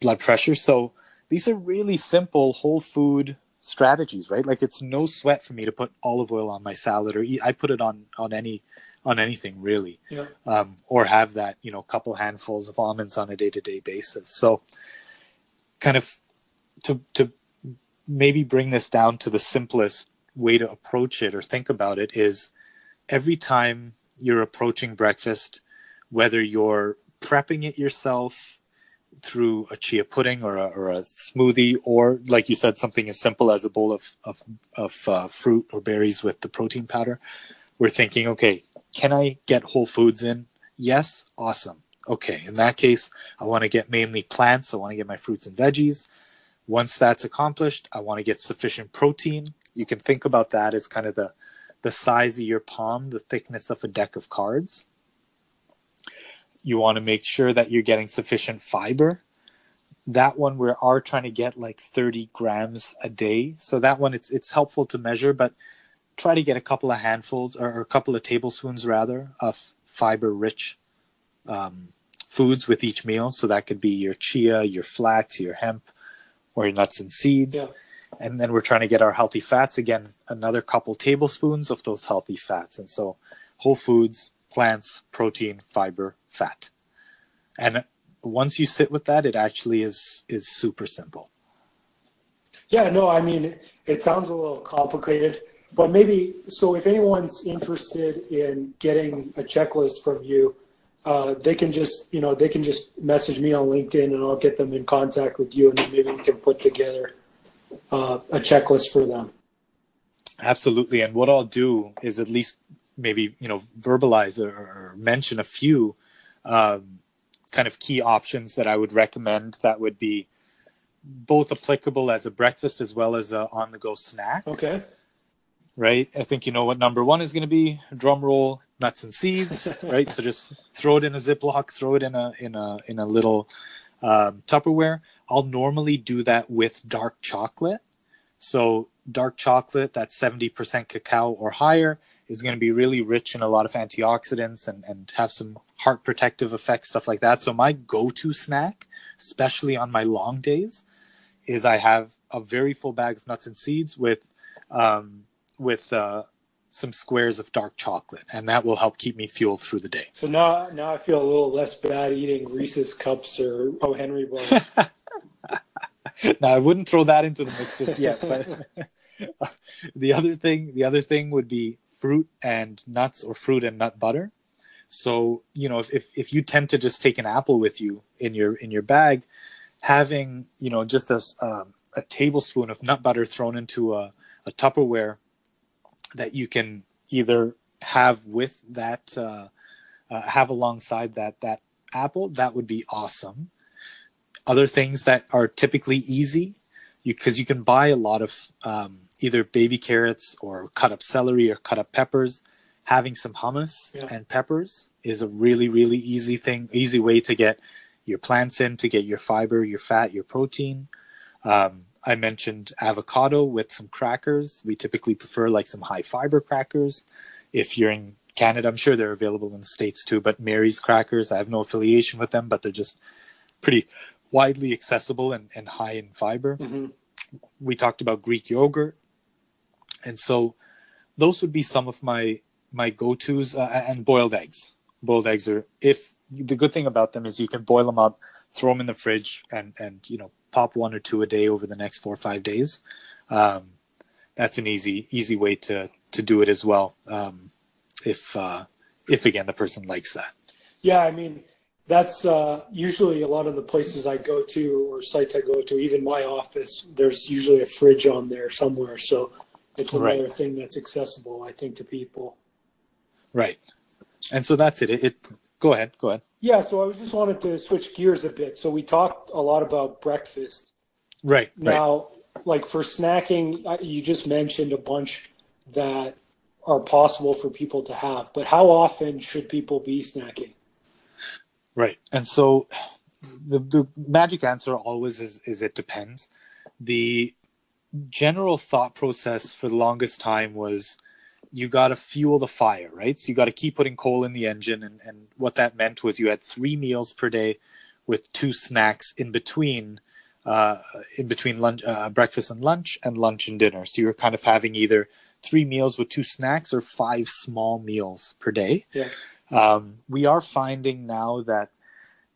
blood pressure. So these are really simple whole food strategies right? Like it's no sweat for me to put olive oil on my salad or eat, i put it on on any on anything really Yeah. um, or have that you know couple handfuls of almonds on a day-to-day basis so kind of to to maybe bring this down to the simplest way to approach it or think about it is every time you're approaching breakfast whether you're prepping it yourself through a chia pudding or a, or a smoothie or like you said something as simple as a bowl of of, of uh, fruit or berries with the protein powder we're thinking okay can I get whole foods in? Yes, awesome. Okay, in that case, I want to get mainly plants. I want to get my fruits and veggies. Once that's accomplished, I want to get sufficient protein. You can think about that as kind of the the size of your palm, the thickness of a deck of cards. You want to make sure that you're getting sufficient fiber. That one we are trying to get like 30 grams a day. So that one it's it's helpful to measure, but try to get a couple of handfuls or, or a couple of tablespoons rather of fiber rich um, foods with each meal. So that could be your chia, your flax, your hemp, or your nuts and seeds. Yeah. And then we're trying to get our healthy fats again, another couple tablespoons of those healthy fats. And so whole foods, plants, protein, fiber, fat. And once you sit with that, it actually is is super simple. Yeah, no, I mean, it, it sounds a little complicated, but maybe, so if anyone's interested in getting a checklist from you, uh, they can just, you know, they can just message me on LinkedIn and I'll get them in contact with you and then maybe we can put together uh, a checklist for them. Absolutely. And what I'll do is at least maybe, you know, verbalize or, or mention a few um, kind of key options that I would recommend that would be both applicable as a breakfast as well as a on the go snack, Okay. Right? I think you know what number one is going to be drum roll, nuts and seeds, right? So just throw it in a Ziploc, throw it in a, in a, in a little um, Tupperware. I'll normally do that with dark chocolate. So dark chocolate that's 70% cacao or higher is going to be really rich in a lot of antioxidants and, and have some heart protective effects, stuff like that. So my go-to snack, especially on my long days, is I have a very full bag of nuts and seeds with um, with uh, some squares of dark chocolate, and that will help keep me fueled through the day. So now, now I feel a little less bad eating Reese's cups or Oh Henry bars. now I wouldn't throw that into the mix just yet, but the other thing, the other thing would be fruit and nuts or fruit and nut butter. So you know, if, if if you tend to just take an apple with you in your in your bag, having you know just a um, a tablespoon of nut butter thrown into a, a Tupperware that you can either have with that uh, uh, have alongside that that apple, that would be awesome. Other things that are typically easy, because you, you, can buy a lot of um, either baby carrots or cut up celery or cut up peppers. Having some hummus yeah. and peppers is a really really easy thing, easy way to get your plants in to get your fiber, your fat, your protein. Um, I mentioned avocado with some crackers. We typically prefer like some high fiber crackers. If you're in Canada, I'm sure they're available in the States too, but Mary's crackers, I have no affiliation with them, but they're just pretty widely accessible and, and high in fiber. Mm-hmm. We talked about Greek yogurt. And so those would be some of my my go-tos uh, and boiled eggs. Boiled eggs are if the good thing about them is you can boil them up, throw them in the fridge and and you know pop one or two a day over the next four or five days. Um, that's an easy easy way to to do it as well. Um, if uh, if again the person likes that. Yeah, I mean that's uh, usually a lot of the places I go to or sites I go to. Even my office, there's usually a fridge on there somewhere, so it's another right. thing that's accessible, I think, to people. Right, and so that's it. It, it go ahead, go ahead. Yeah, so I was just wanted to switch gears a bit. So we talked a lot about breakfast. Right. Now, right. like for snacking, you just mentioned a bunch that are possible for people to have, but how often should people be snacking? Right. And so the the magic answer always is is it depends. The general thought process for the longest time was you got to fuel the fire, right? So you got to keep putting coal in the engine. And, and what that meant was you had three meals per day with two snacks in between, uh, in between lunch, uh, breakfast and lunch and lunch and dinner. So you're kind of having either three meals with two snacks or five small meals per day. Yeah. Um, we are finding now that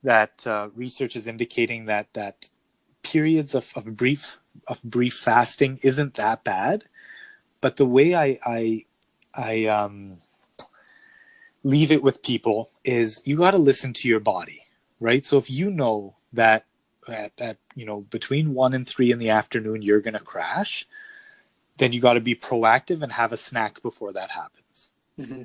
that uh, research is indicating that that periods of, of brief of brief fasting isn't that bad but the way I, I I um, leave it with people is you got to listen to your body, right? So if you know that at, at you know between one and three in the afternoon you're gonna crash, then you got to be proactive and have a snack before that happens. Mm-hmm.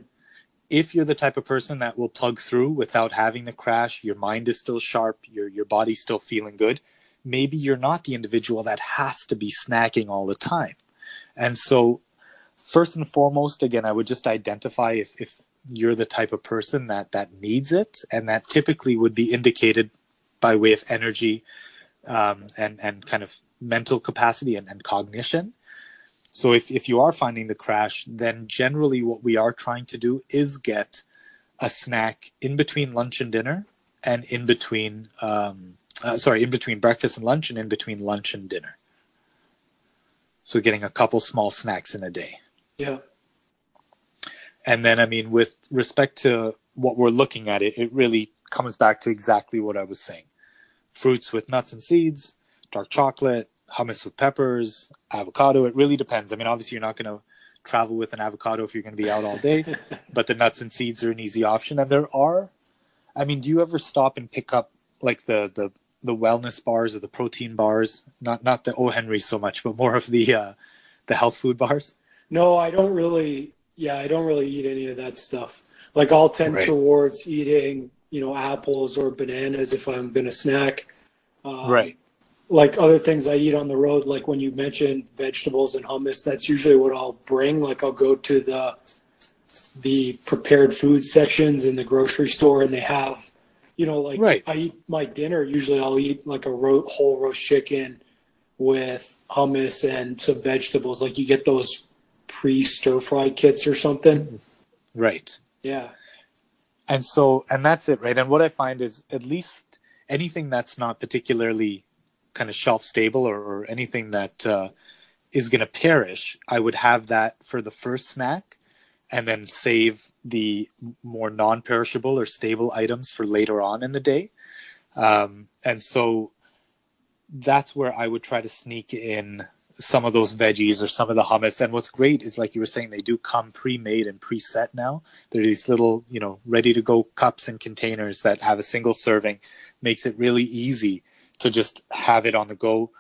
If you're the type of person that will plug through without having the crash, your mind is still sharp, your your body's still feeling good. Maybe you're not the individual that has to be snacking all the time. And so first and foremost, again, I would just identify if, if you're the type of person that that needs it, and that typically would be indicated by way of energy um, and and kind of mental capacity and, and cognition. So if if you are finding the crash, then generally what we are trying to do is get a snack in between lunch and dinner, and in between um, uh, sorry, in between breakfast and lunch, and in between lunch and dinner. So getting a couple small snacks in a day. Yeah. And then, I mean, with respect to what we're looking at, it, it really comes back to exactly what I was saying fruits with nuts and seeds, dark chocolate, hummus with peppers, avocado. It really depends. I mean, obviously, you're not going to travel with an avocado if you're going to be out all day, but the nuts and seeds are an easy option. And there are, I mean, do you ever stop and pick up like the, the, the wellness bars or the protein bars? Not, not the O. Henry so much, but more of the, uh, the health food bars? No, I don't really. Yeah, I don't really eat any of that stuff. Like I'll tend right. towards eating, you know, apples or bananas if I'm gonna snack. Um, right. Like other things I eat on the road, like when you mentioned vegetables and hummus, that's usually what I'll bring. Like I'll go to the the prepared food sections in the grocery store, and they have You know, like Right. I eat my dinner. Usually, I'll eat like a ro- whole roast chicken with hummus and some vegetables. Like you get those pre stir fry kits or something. Right. Yeah. And so, and that's it, right? And what I find is at least anything that's not particularly kind of shelf stable or, or anything that uh, is going to perish, I would have that for the first snack and then save the more non perishable or stable items for later on in the day. Um, and so that's where I would try to sneak in some of those veggies or some of the hummus. And what's great is, like you were saying, they do come pre-made and preset now. They're these little, you know, ready-to-go cups and containers that have a single serving. Makes it really easy to just have it on the go.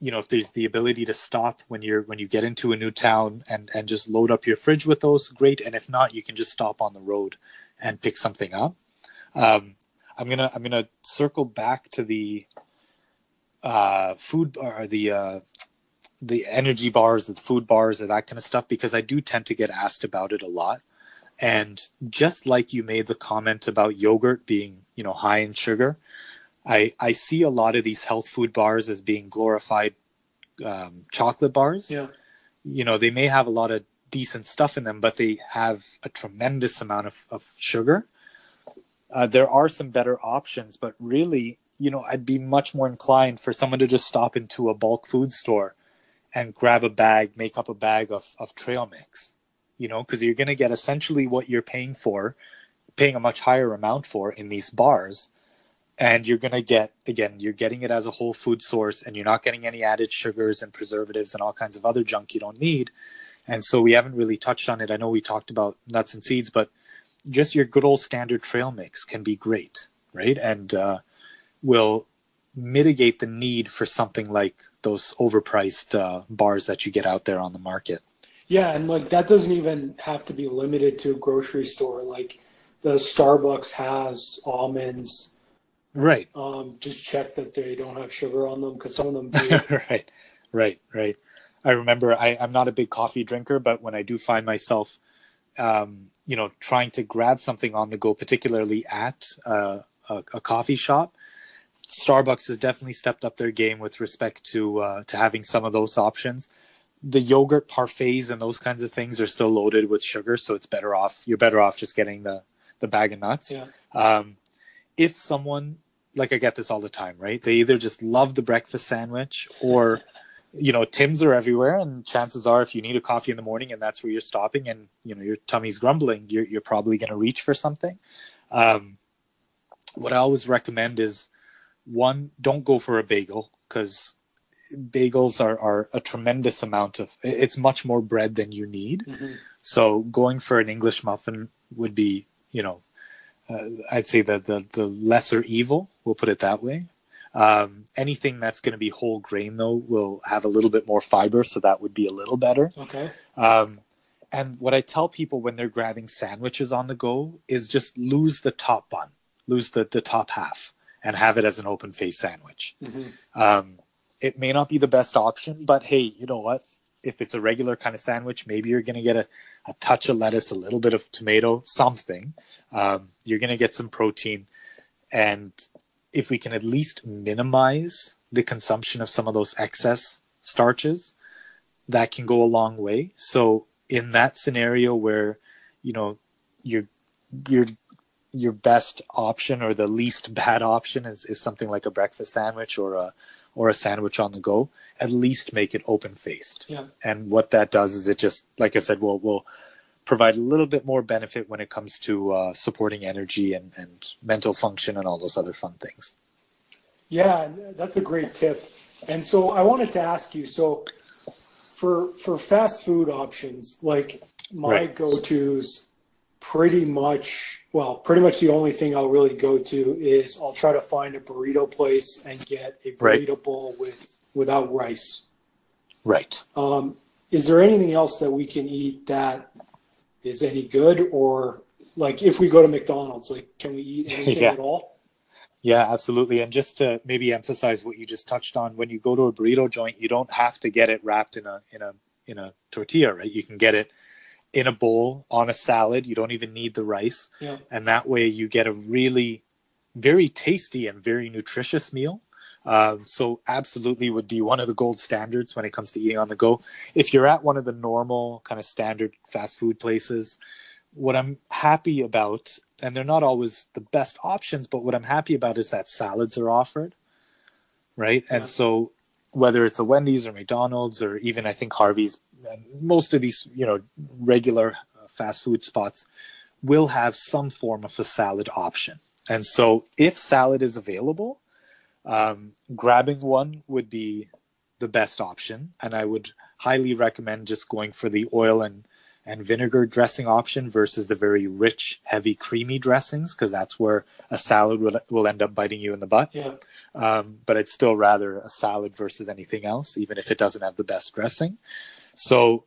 You know, if there's the ability to stop when you're when you get into a new town and and just load up your fridge with those, great. And if not, you can just stop on the road and pick something up. Um, I'm gonna I'm gonna circle back to the uh, food or the uh, the energy bars, the food bars, or that kind of stuff because I do tend to get asked about it a lot. And just like you made the comment about yogurt being, you know, high in sugar, I I see a lot of these health food bars as being glorified um, chocolate bars. Yeah. You know, they may have a lot of decent stuff in them, but they have a tremendous amount of, of sugar. Uh, there are some better options, but really, you know, I'd be much more inclined for someone to just stop into a bulk food store and grab a bag, make up a bag of, of trail mix, you know, because you're going to get essentially what you're paying for, paying a much higher amount for in these bars. And you're going to get, again, you're getting it as a whole food source and you're not getting any added sugars and preservatives and all kinds of other junk you don't need. And so we haven't really touched on it. I know we talked about nuts and seeds, but just your good old standard trail mix can be great, right? And uh, will mitigate the need for something like those overpriced uh, bars that you get out there on the market. Yeah, and like that doesn't even have to be limited to a grocery store. Like the Starbucks has almonds. Right. Um, just check that they don't have sugar on them because some of them do. right. Right. Right. I remember I, I'm not a big coffee drinker, but when I do find myself, um, you know, trying to grab something on the go, particularly at uh, a, a coffee shop, Starbucks has definitely stepped up their game with respect to uh, to having some of those options. The yogurt parfaits and those kinds of things are still loaded with sugar, so it's better off. You're better off just getting the the bag of nuts. Yeah. Um, if someone like I get this all the time, right? They either just love the breakfast sandwich or you know, Tim's are everywhere, and chances are, if you need a coffee in the morning and that's where you're stopping, and you know your tummy's grumbling, you're you're probably going to reach for something. Um, what I always recommend is one, don't go for a bagel because bagels are are a tremendous amount of. It's much more bread than you need. Mhm. So going for an English muffin would be, you know, uh, I'd say the, the the lesser evil. We'll put it that way. Um, anything that's going to be whole grain though will have a little bit more fiber, so that would be a little better. Okay. Um, and what I tell people when they're grabbing sandwiches on the go is just lose the top bun, lose the the top half, and have it as an open face sandwich. Mhm. Um, it may not be the best option, but hey, you know what? If it's a regular kind of sandwich, maybe you're going to get a, a touch of lettuce, a little bit of tomato, something. Um, you're going to get some protein. And if we can at least minimize the consumption of some of those excess starches, that can go a long way. So in that scenario where, you know, your your your best option or the least bad option is, is something like a breakfast sandwich or a or a sandwich on the go, at least make it open faced. Yeah. And what that does is it just, like I said, will will provide a little bit more benefit when it comes to uh, supporting energy and, and mental function and all those other fun things. Yeah, that's a great tip. And so I wanted to ask you, so for for fast food options, like my Right. go-tos pretty much well, pretty much the only thing I'll really go to is I'll try to find a burrito place and get a Right. burrito bowl with without rice. Right. Um, is there anything else that we can eat that is any good or like if we go to McDonald's, like can we eat anything Yeah. at all? Yeah, absolutely. And just to maybe emphasize what you just touched on, when you go to a burrito joint, you don't have to get it wrapped in a in a in a tortilla, right? You can get it in a bowl on a salad. You don't even need the rice. Yeah. And that way you get a really very tasty and very nutritious meal. Um, so absolutely would be one of the gold standards when it comes to eating on the go. If you're at one of the normal kind of standard fast food places, what I'm happy about, and they're not always the best options, but what I'm happy about is that salads are offered, right? Yeah. And so whether it's a Wendy's or McDonald's or even I think Harvey's, most of these you know regular uh, fast food spots will have some form of a salad option. And so if salad is available, um, grabbing one would be the best option, and I would highly recommend just going for the oil and and vinegar dressing option versus the very rich, heavy, creamy dressings, because that's where a salad will, will end up biting you in the butt. Yeah. Um, but it's still rather a salad versus anything else, even if it doesn't have the best dressing. So,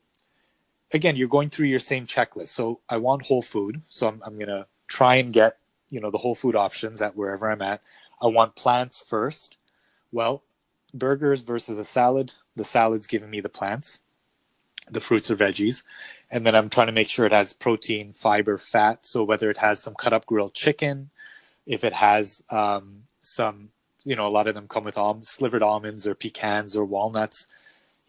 again, you're going through your same checklist. So, I want whole food. So, I'm, I'm going to try and get, you know, the whole food options at wherever I'm at. I want plants first. Well, burgers versus a salad. The salad's giving me the plants, the fruits or veggies and then I'm trying to make sure it has protein, fiber, fat. So whether it has some cut up grilled chicken, if it has um, some, you know, a lot of them come with slivered almonds or pecans or walnuts.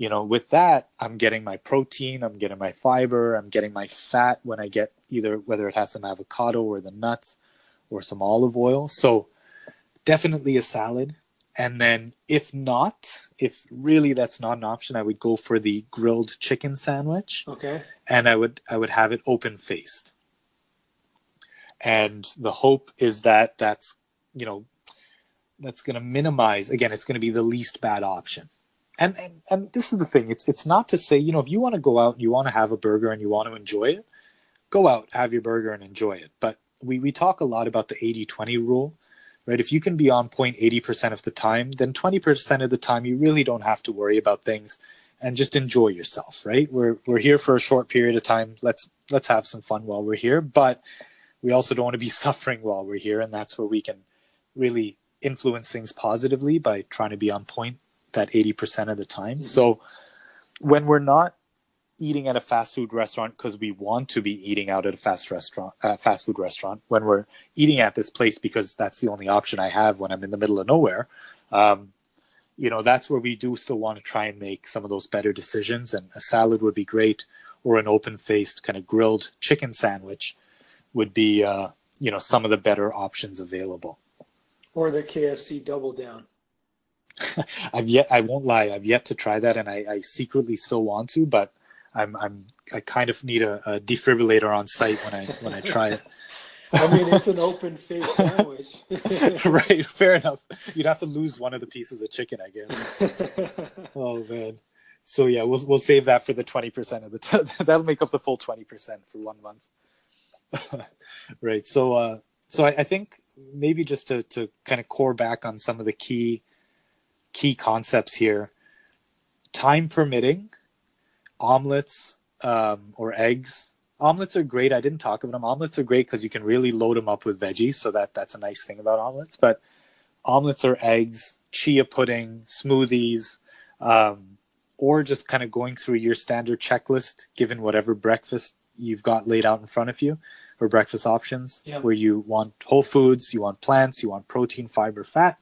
You know, with that, I'm getting my protein, I'm getting my fiber, I'm getting my fat when I get either whether it has some avocado or the nuts or some olive oil. So definitely a salad. And then if not, if really that's not an option, I would go for the grilled chicken sandwich. Okay. And I would I would have it open faced. And the hope is that that's, you know, that's going to minimize again, it's going to be the least bad option. And, and and this is the thing, it's it's not to say, you know, if you want to go out and you want to have a burger and you want to enjoy it, go out, have your burger and enjoy it. But we we talk a lot about the 80-20 rule right? If you can be on point 80% of the time, then 20% of the time you really don't have to worry about things and just enjoy yourself, right? We're we're here for a short period of time. Let's let's have some fun while we're here, but we also don't want to be suffering while we're here and that's where we can really influence things positively by trying to be on point that 80% of the time. Mm-hmm. So when we're not eating at a fast food restaurant because we want to be eating out at a fast restaurant, uh, fast food restaurant. When we're eating at this place because that's the only option I have when I'm in the middle of nowhere, um, you know, that's where we do still want to try and make some of those better decisions. And a salad would be great, or an open-faced kind of grilled chicken sandwich would be, uh, you know, some of the better options available. Or the KFC double down. I've yet, I won't lie, I've yet to try that, and I, I secretly still want to, but I'm I'm I kind of need a, a defibrillator on site when I when I try it. I mean, it's an open face sandwich. right, fair enough. You'd have to lose one of the pieces of chicken, I guess. oh man. So yeah, we'll we'll save that for the twenty percent of the t- that'll make up the full twenty percent for one month. right. So uh, so I, I think maybe just to to kind of core back on some of the key key concepts here. Time permitting, omelets um, or eggs. Omelets are great. I didn't talk about them. Omelets are great because you can really load them up with veggies, so that that's a nice thing about omelets. But omelets or eggs, chia pudding, smoothies, um, or just kind of going through your standard checklist, given whatever breakfast you've got laid out in front of you, or breakfast options, yeah. where you want whole foods, you want plants, you want protein, fiber, fat.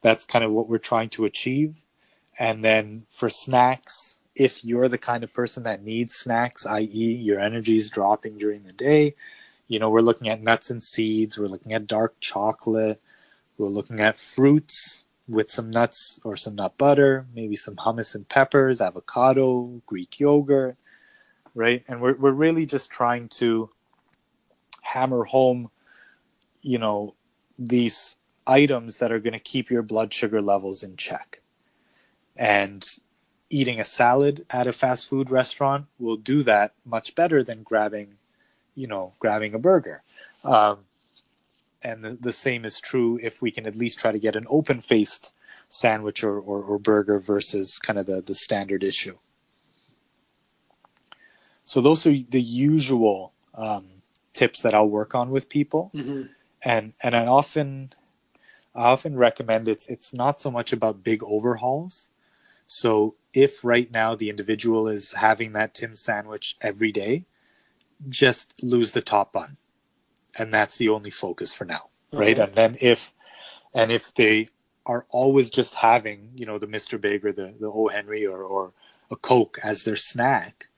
That's kind of what we're trying to achieve. And then for snacks, if you're the kind of person that needs snacks, i.e., your energy is dropping during the day, you know, we're looking at nuts and seeds, we're looking at dark chocolate, we're looking at fruits with some nuts or some nut butter, maybe some hummus and peppers, avocado, Greek yogurt, right? And we're we're really just trying to hammer home, you know, these items that are going to keep your blood sugar levels in check. And eating a salad at a fast food restaurant will do that much better than grabbing, you know, grabbing a burger. Um, and the, the same is true if we can at least try to get an open faced sandwich or, or, or, burger versus kind of the, the standard issue. So those are the usual um, tips that I'll work on with people. Mm-hmm. And, and I often, I often recommend it's, it's not so much about big overhauls. So if right now the individual is having that Tim sandwich every day, just lose the top bun. And that's the only focus for now. right? And then if and if they are always just having, you know, the Mr. Big or the, the O. Henry or, or a Coke as their snack,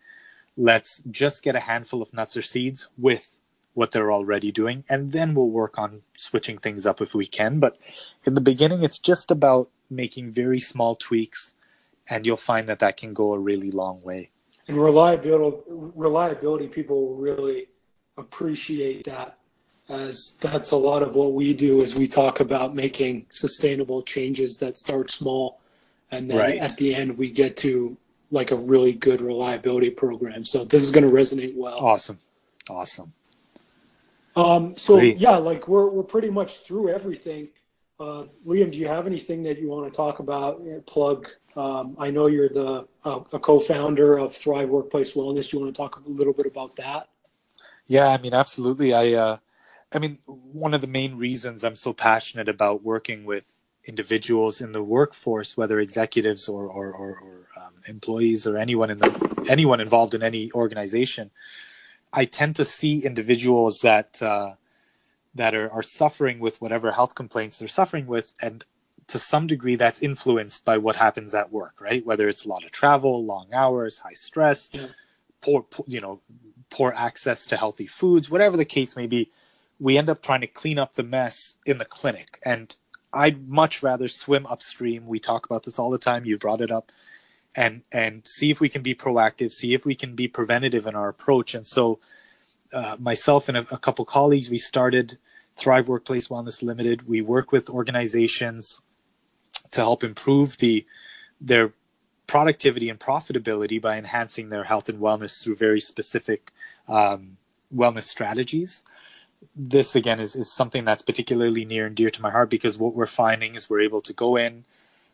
let's just get a handful of nuts or seeds with what they're already doing, and then we'll work on switching things up if we can. But in the beginning, it's just about making very small tweaks, and you'll find that that can go a really long way. And reliability, reliability, people really appreciate that as that's a lot of what we do is we talk about making sustainable changes that start small and then right. at the end we get to like a really good reliability program so this is going to resonate well awesome awesome um, so Great. yeah like we're, we're pretty much through everything. Uh, liam do you have anything that you want to talk about? Plug um, i know you're the uh, a co-founder of thrive workplace wellness. You want to talk a little bit about that? Yeah i mean absolutely. I uh, I mean, one of the main reasons I'm so passionate about working with individuals in the workforce, whether executives or, or, or, or um, employees or anyone in the anyone involved in any organization, I tend to see individuals that uh, that are, are suffering with whatever health complaints they're suffering with, and to some degree that's influenced by what happens at work, right? Whether it's a lot of travel, long hours, high stress, yeah. poor, poor, you know, poor access to healthy foods, whatever the case may be we end up trying to clean up the mess in the clinic. And I'd much rather swim upstream. We talk about this all the time. You brought it up. And and see if we can be proactive, see if we can be preventative in our approach. And so, uh, myself and a, a couple colleagues, we started Thrive Workplace Wellness Limited. We work with organizations to help improve the their productivity and profitability by enhancing their health and wellness through very specific um, wellness strategies this again is, is something that's particularly near and dear to my heart because what we're finding is we're able to go in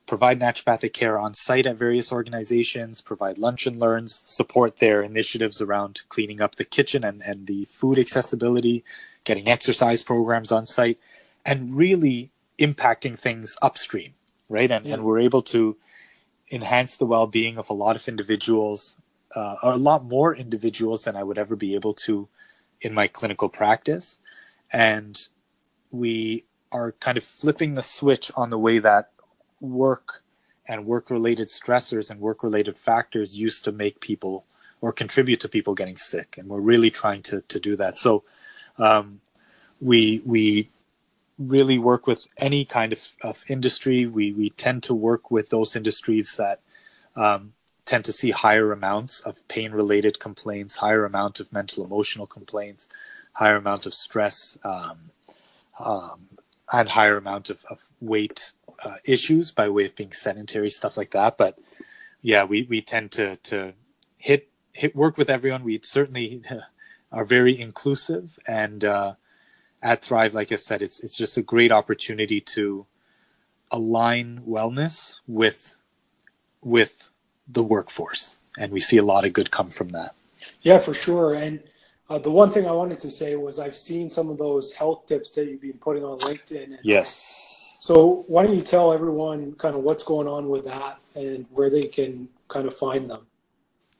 provide naturopathic care on site at various organizations provide lunch and learns support their initiatives around cleaning up the kitchen and, and the food accessibility getting exercise programs on site and really impacting things upstream right and, yeah. and we're able to enhance the well-being of a lot of individuals uh, a lot more individuals than i would ever be able to in my clinical practice. And we are kind of flipping the switch on the way that work and work related stressors and work related factors used to make people or contribute to people getting sick. And we're really trying to, to do that. So um, we, we really work with any kind of, of industry. We, we tend to work with those industries that um, tend to see higher amounts of pain related complaints, higher amount of mental emotional complaints, higher amount of stress, um, um, and higher amount of, of weight uh, issues by way of being sedentary, stuff like that. But yeah, we, we tend to, to hit, hit work with everyone. We certainly are very inclusive and, uh, at Thrive, like I said, it's, it's just a great opportunity to align wellness with, with the workforce. And we see a lot of good come from that. Yeah, for sure. And uh, the one thing I wanted to say was I've seen some of those health tips that you've been putting on LinkedIn. And, yes. So why don't you tell everyone kind of what's going on with that and where they can kind of find them?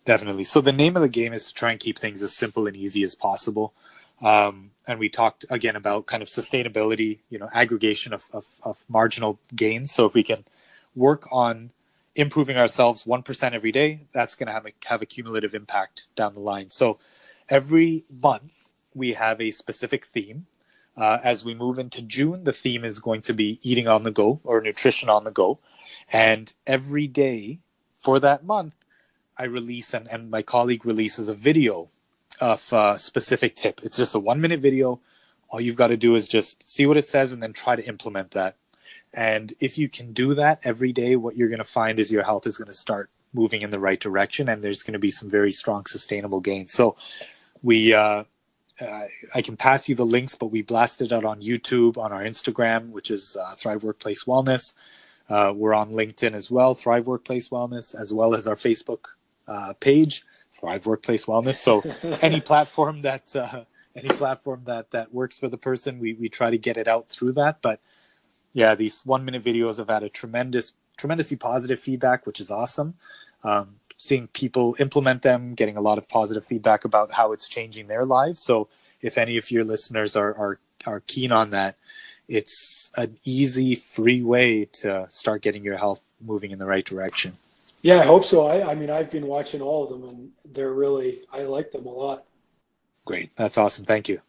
Definitely. So the name of the game is to try and keep things as simple and easy as possible. Um, and we talked again about kind of sustainability, you know, aggregation of, of, of marginal gains. So if we can work on improving ourselves 1% every day, that's going to have a, have a cumulative impact down the line. So every month we have a specific theme. Uh, as we move into June, the theme is going to be eating on the go or nutrition on the go. And every day for that month, I release and, and my colleague releases a video of a specific tip. It's just a one minute video. All you've got to do is just see what it says and then try to implement that. And if you can do that every day, what you're going to find is your health is going to start moving in the right direction and there's going to be some very strong sustainable gains. So we, uh, uh, I can pass you the links, but we blasted out on YouTube, on our Instagram, which is uh, Thrive Workplace Wellness. Uh, we're on LinkedIn as well, Thrive Workplace Wellness, as well as our Facebook uh, page, Thrive Workplace Wellness. So any platform that uh, any platform that that works for the person, we we try to get it out through that. But yeah, these one minute videos have had a tremendous, tremendously positive feedback, which is awesome. Um, seeing people implement them, getting a lot of positive feedback about how it's changing their lives. So if any of your listeners are, are, are keen on that, it's an easy, free way to start getting your health moving in the right direction. Yeah, I hope so. I, I mean, I've been watching all of them, and they're really I like them a lot. Great, that's awesome. Thank you.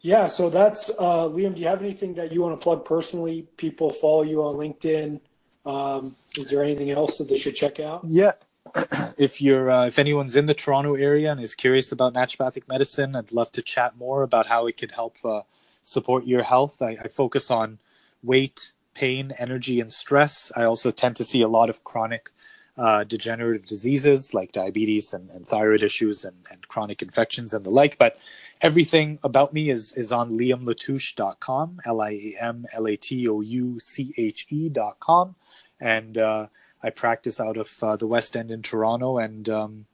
Yeah, so that's uh, Liam. Do you have anything that you want to plug personally? People follow you on LinkedIn. Um, is there anything else that they should check out? Yeah, if you're uh, if anyone's in the Toronto area and is curious about naturopathic medicine, I'd love to chat more about how it could help uh, support your health. I, I, focus on weight, pain, energy, and stress. I also tend to see a lot of chronic uh, degenerative diseases like diabetes and, and thyroid issues and, and, chronic infections and the like. But everything about me is is on liamlatouche.com, L I A M L A T O U C H E.com. And uh, I practice out of uh, the West End in Toronto and um,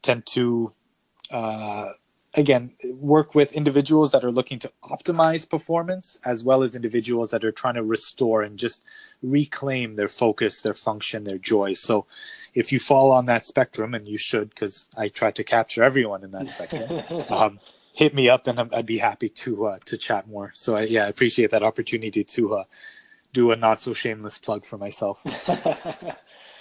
tend to, uh, again, work with individuals that are looking to optimize performance as well as individuals that are trying to restore and just reclaim their focus, their function, their joy. So if you fall on that spectrum, and you should, because I try to capture everyone in that spectrum. um, hit me up and I'd be happy to uh, to chat more. So I, yeah, I appreciate that opportunity to uh, do a not so shameless plug for myself.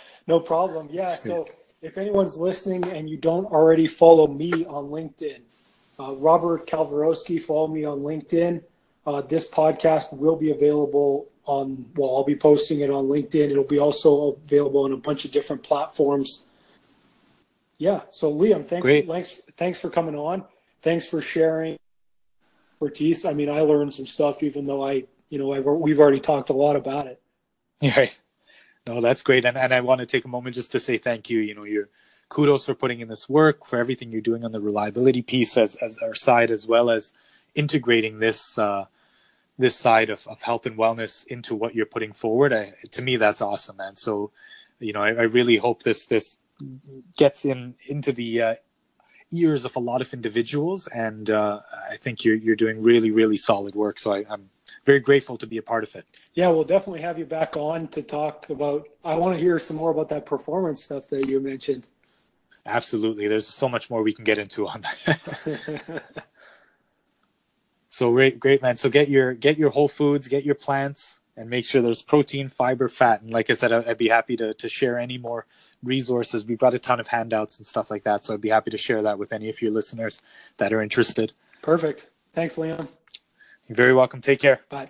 no problem. Yeah. So if anyone's listening and you don't already follow me on LinkedIn, uh, Robert Kalwarowski, follow me on LinkedIn. Uh, this podcast will be available on, well, I'll be posting it on LinkedIn. It'll be also available on a bunch of different platforms. Yeah. So Liam, thanks, Great. thanks, thanks for coming on. Thanks for sharing expertise. I mean, I learned some stuff, even though I you know, I've, we've already talked a lot about it. Right. No, that's great. And, and I want to take a moment just to say thank you. You know, your kudos for putting in this work, for everything you're doing on the reliability piece as, as our side, as well as integrating this, uh, this side of, of health and wellness into what you're putting forward. I, to me, that's awesome, man. So, you know, I, I really hope this, this gets in into the, uh, ears of a lot of individuals. And, uh, I think you're, you're doing really, really solid work. So I, I'm very grateful to be a part of it. Yeah, we'll definitely have you back on to talk about. I want to hear some more about that performance stuff that you mentioned. Absolutely, there's so much more we can get into on that. so great, great man. So get your get your whole foods, get your plants, and make sure there's protein, fiber, fat. And like I said, I'd be happy to to share any more resources. We've got a ton of handouts and stuff like that, so I'd be happy to share that with any of your listeners that are interested. Perfect. Thanks, Liam. You're very welcome. Take care. Bye.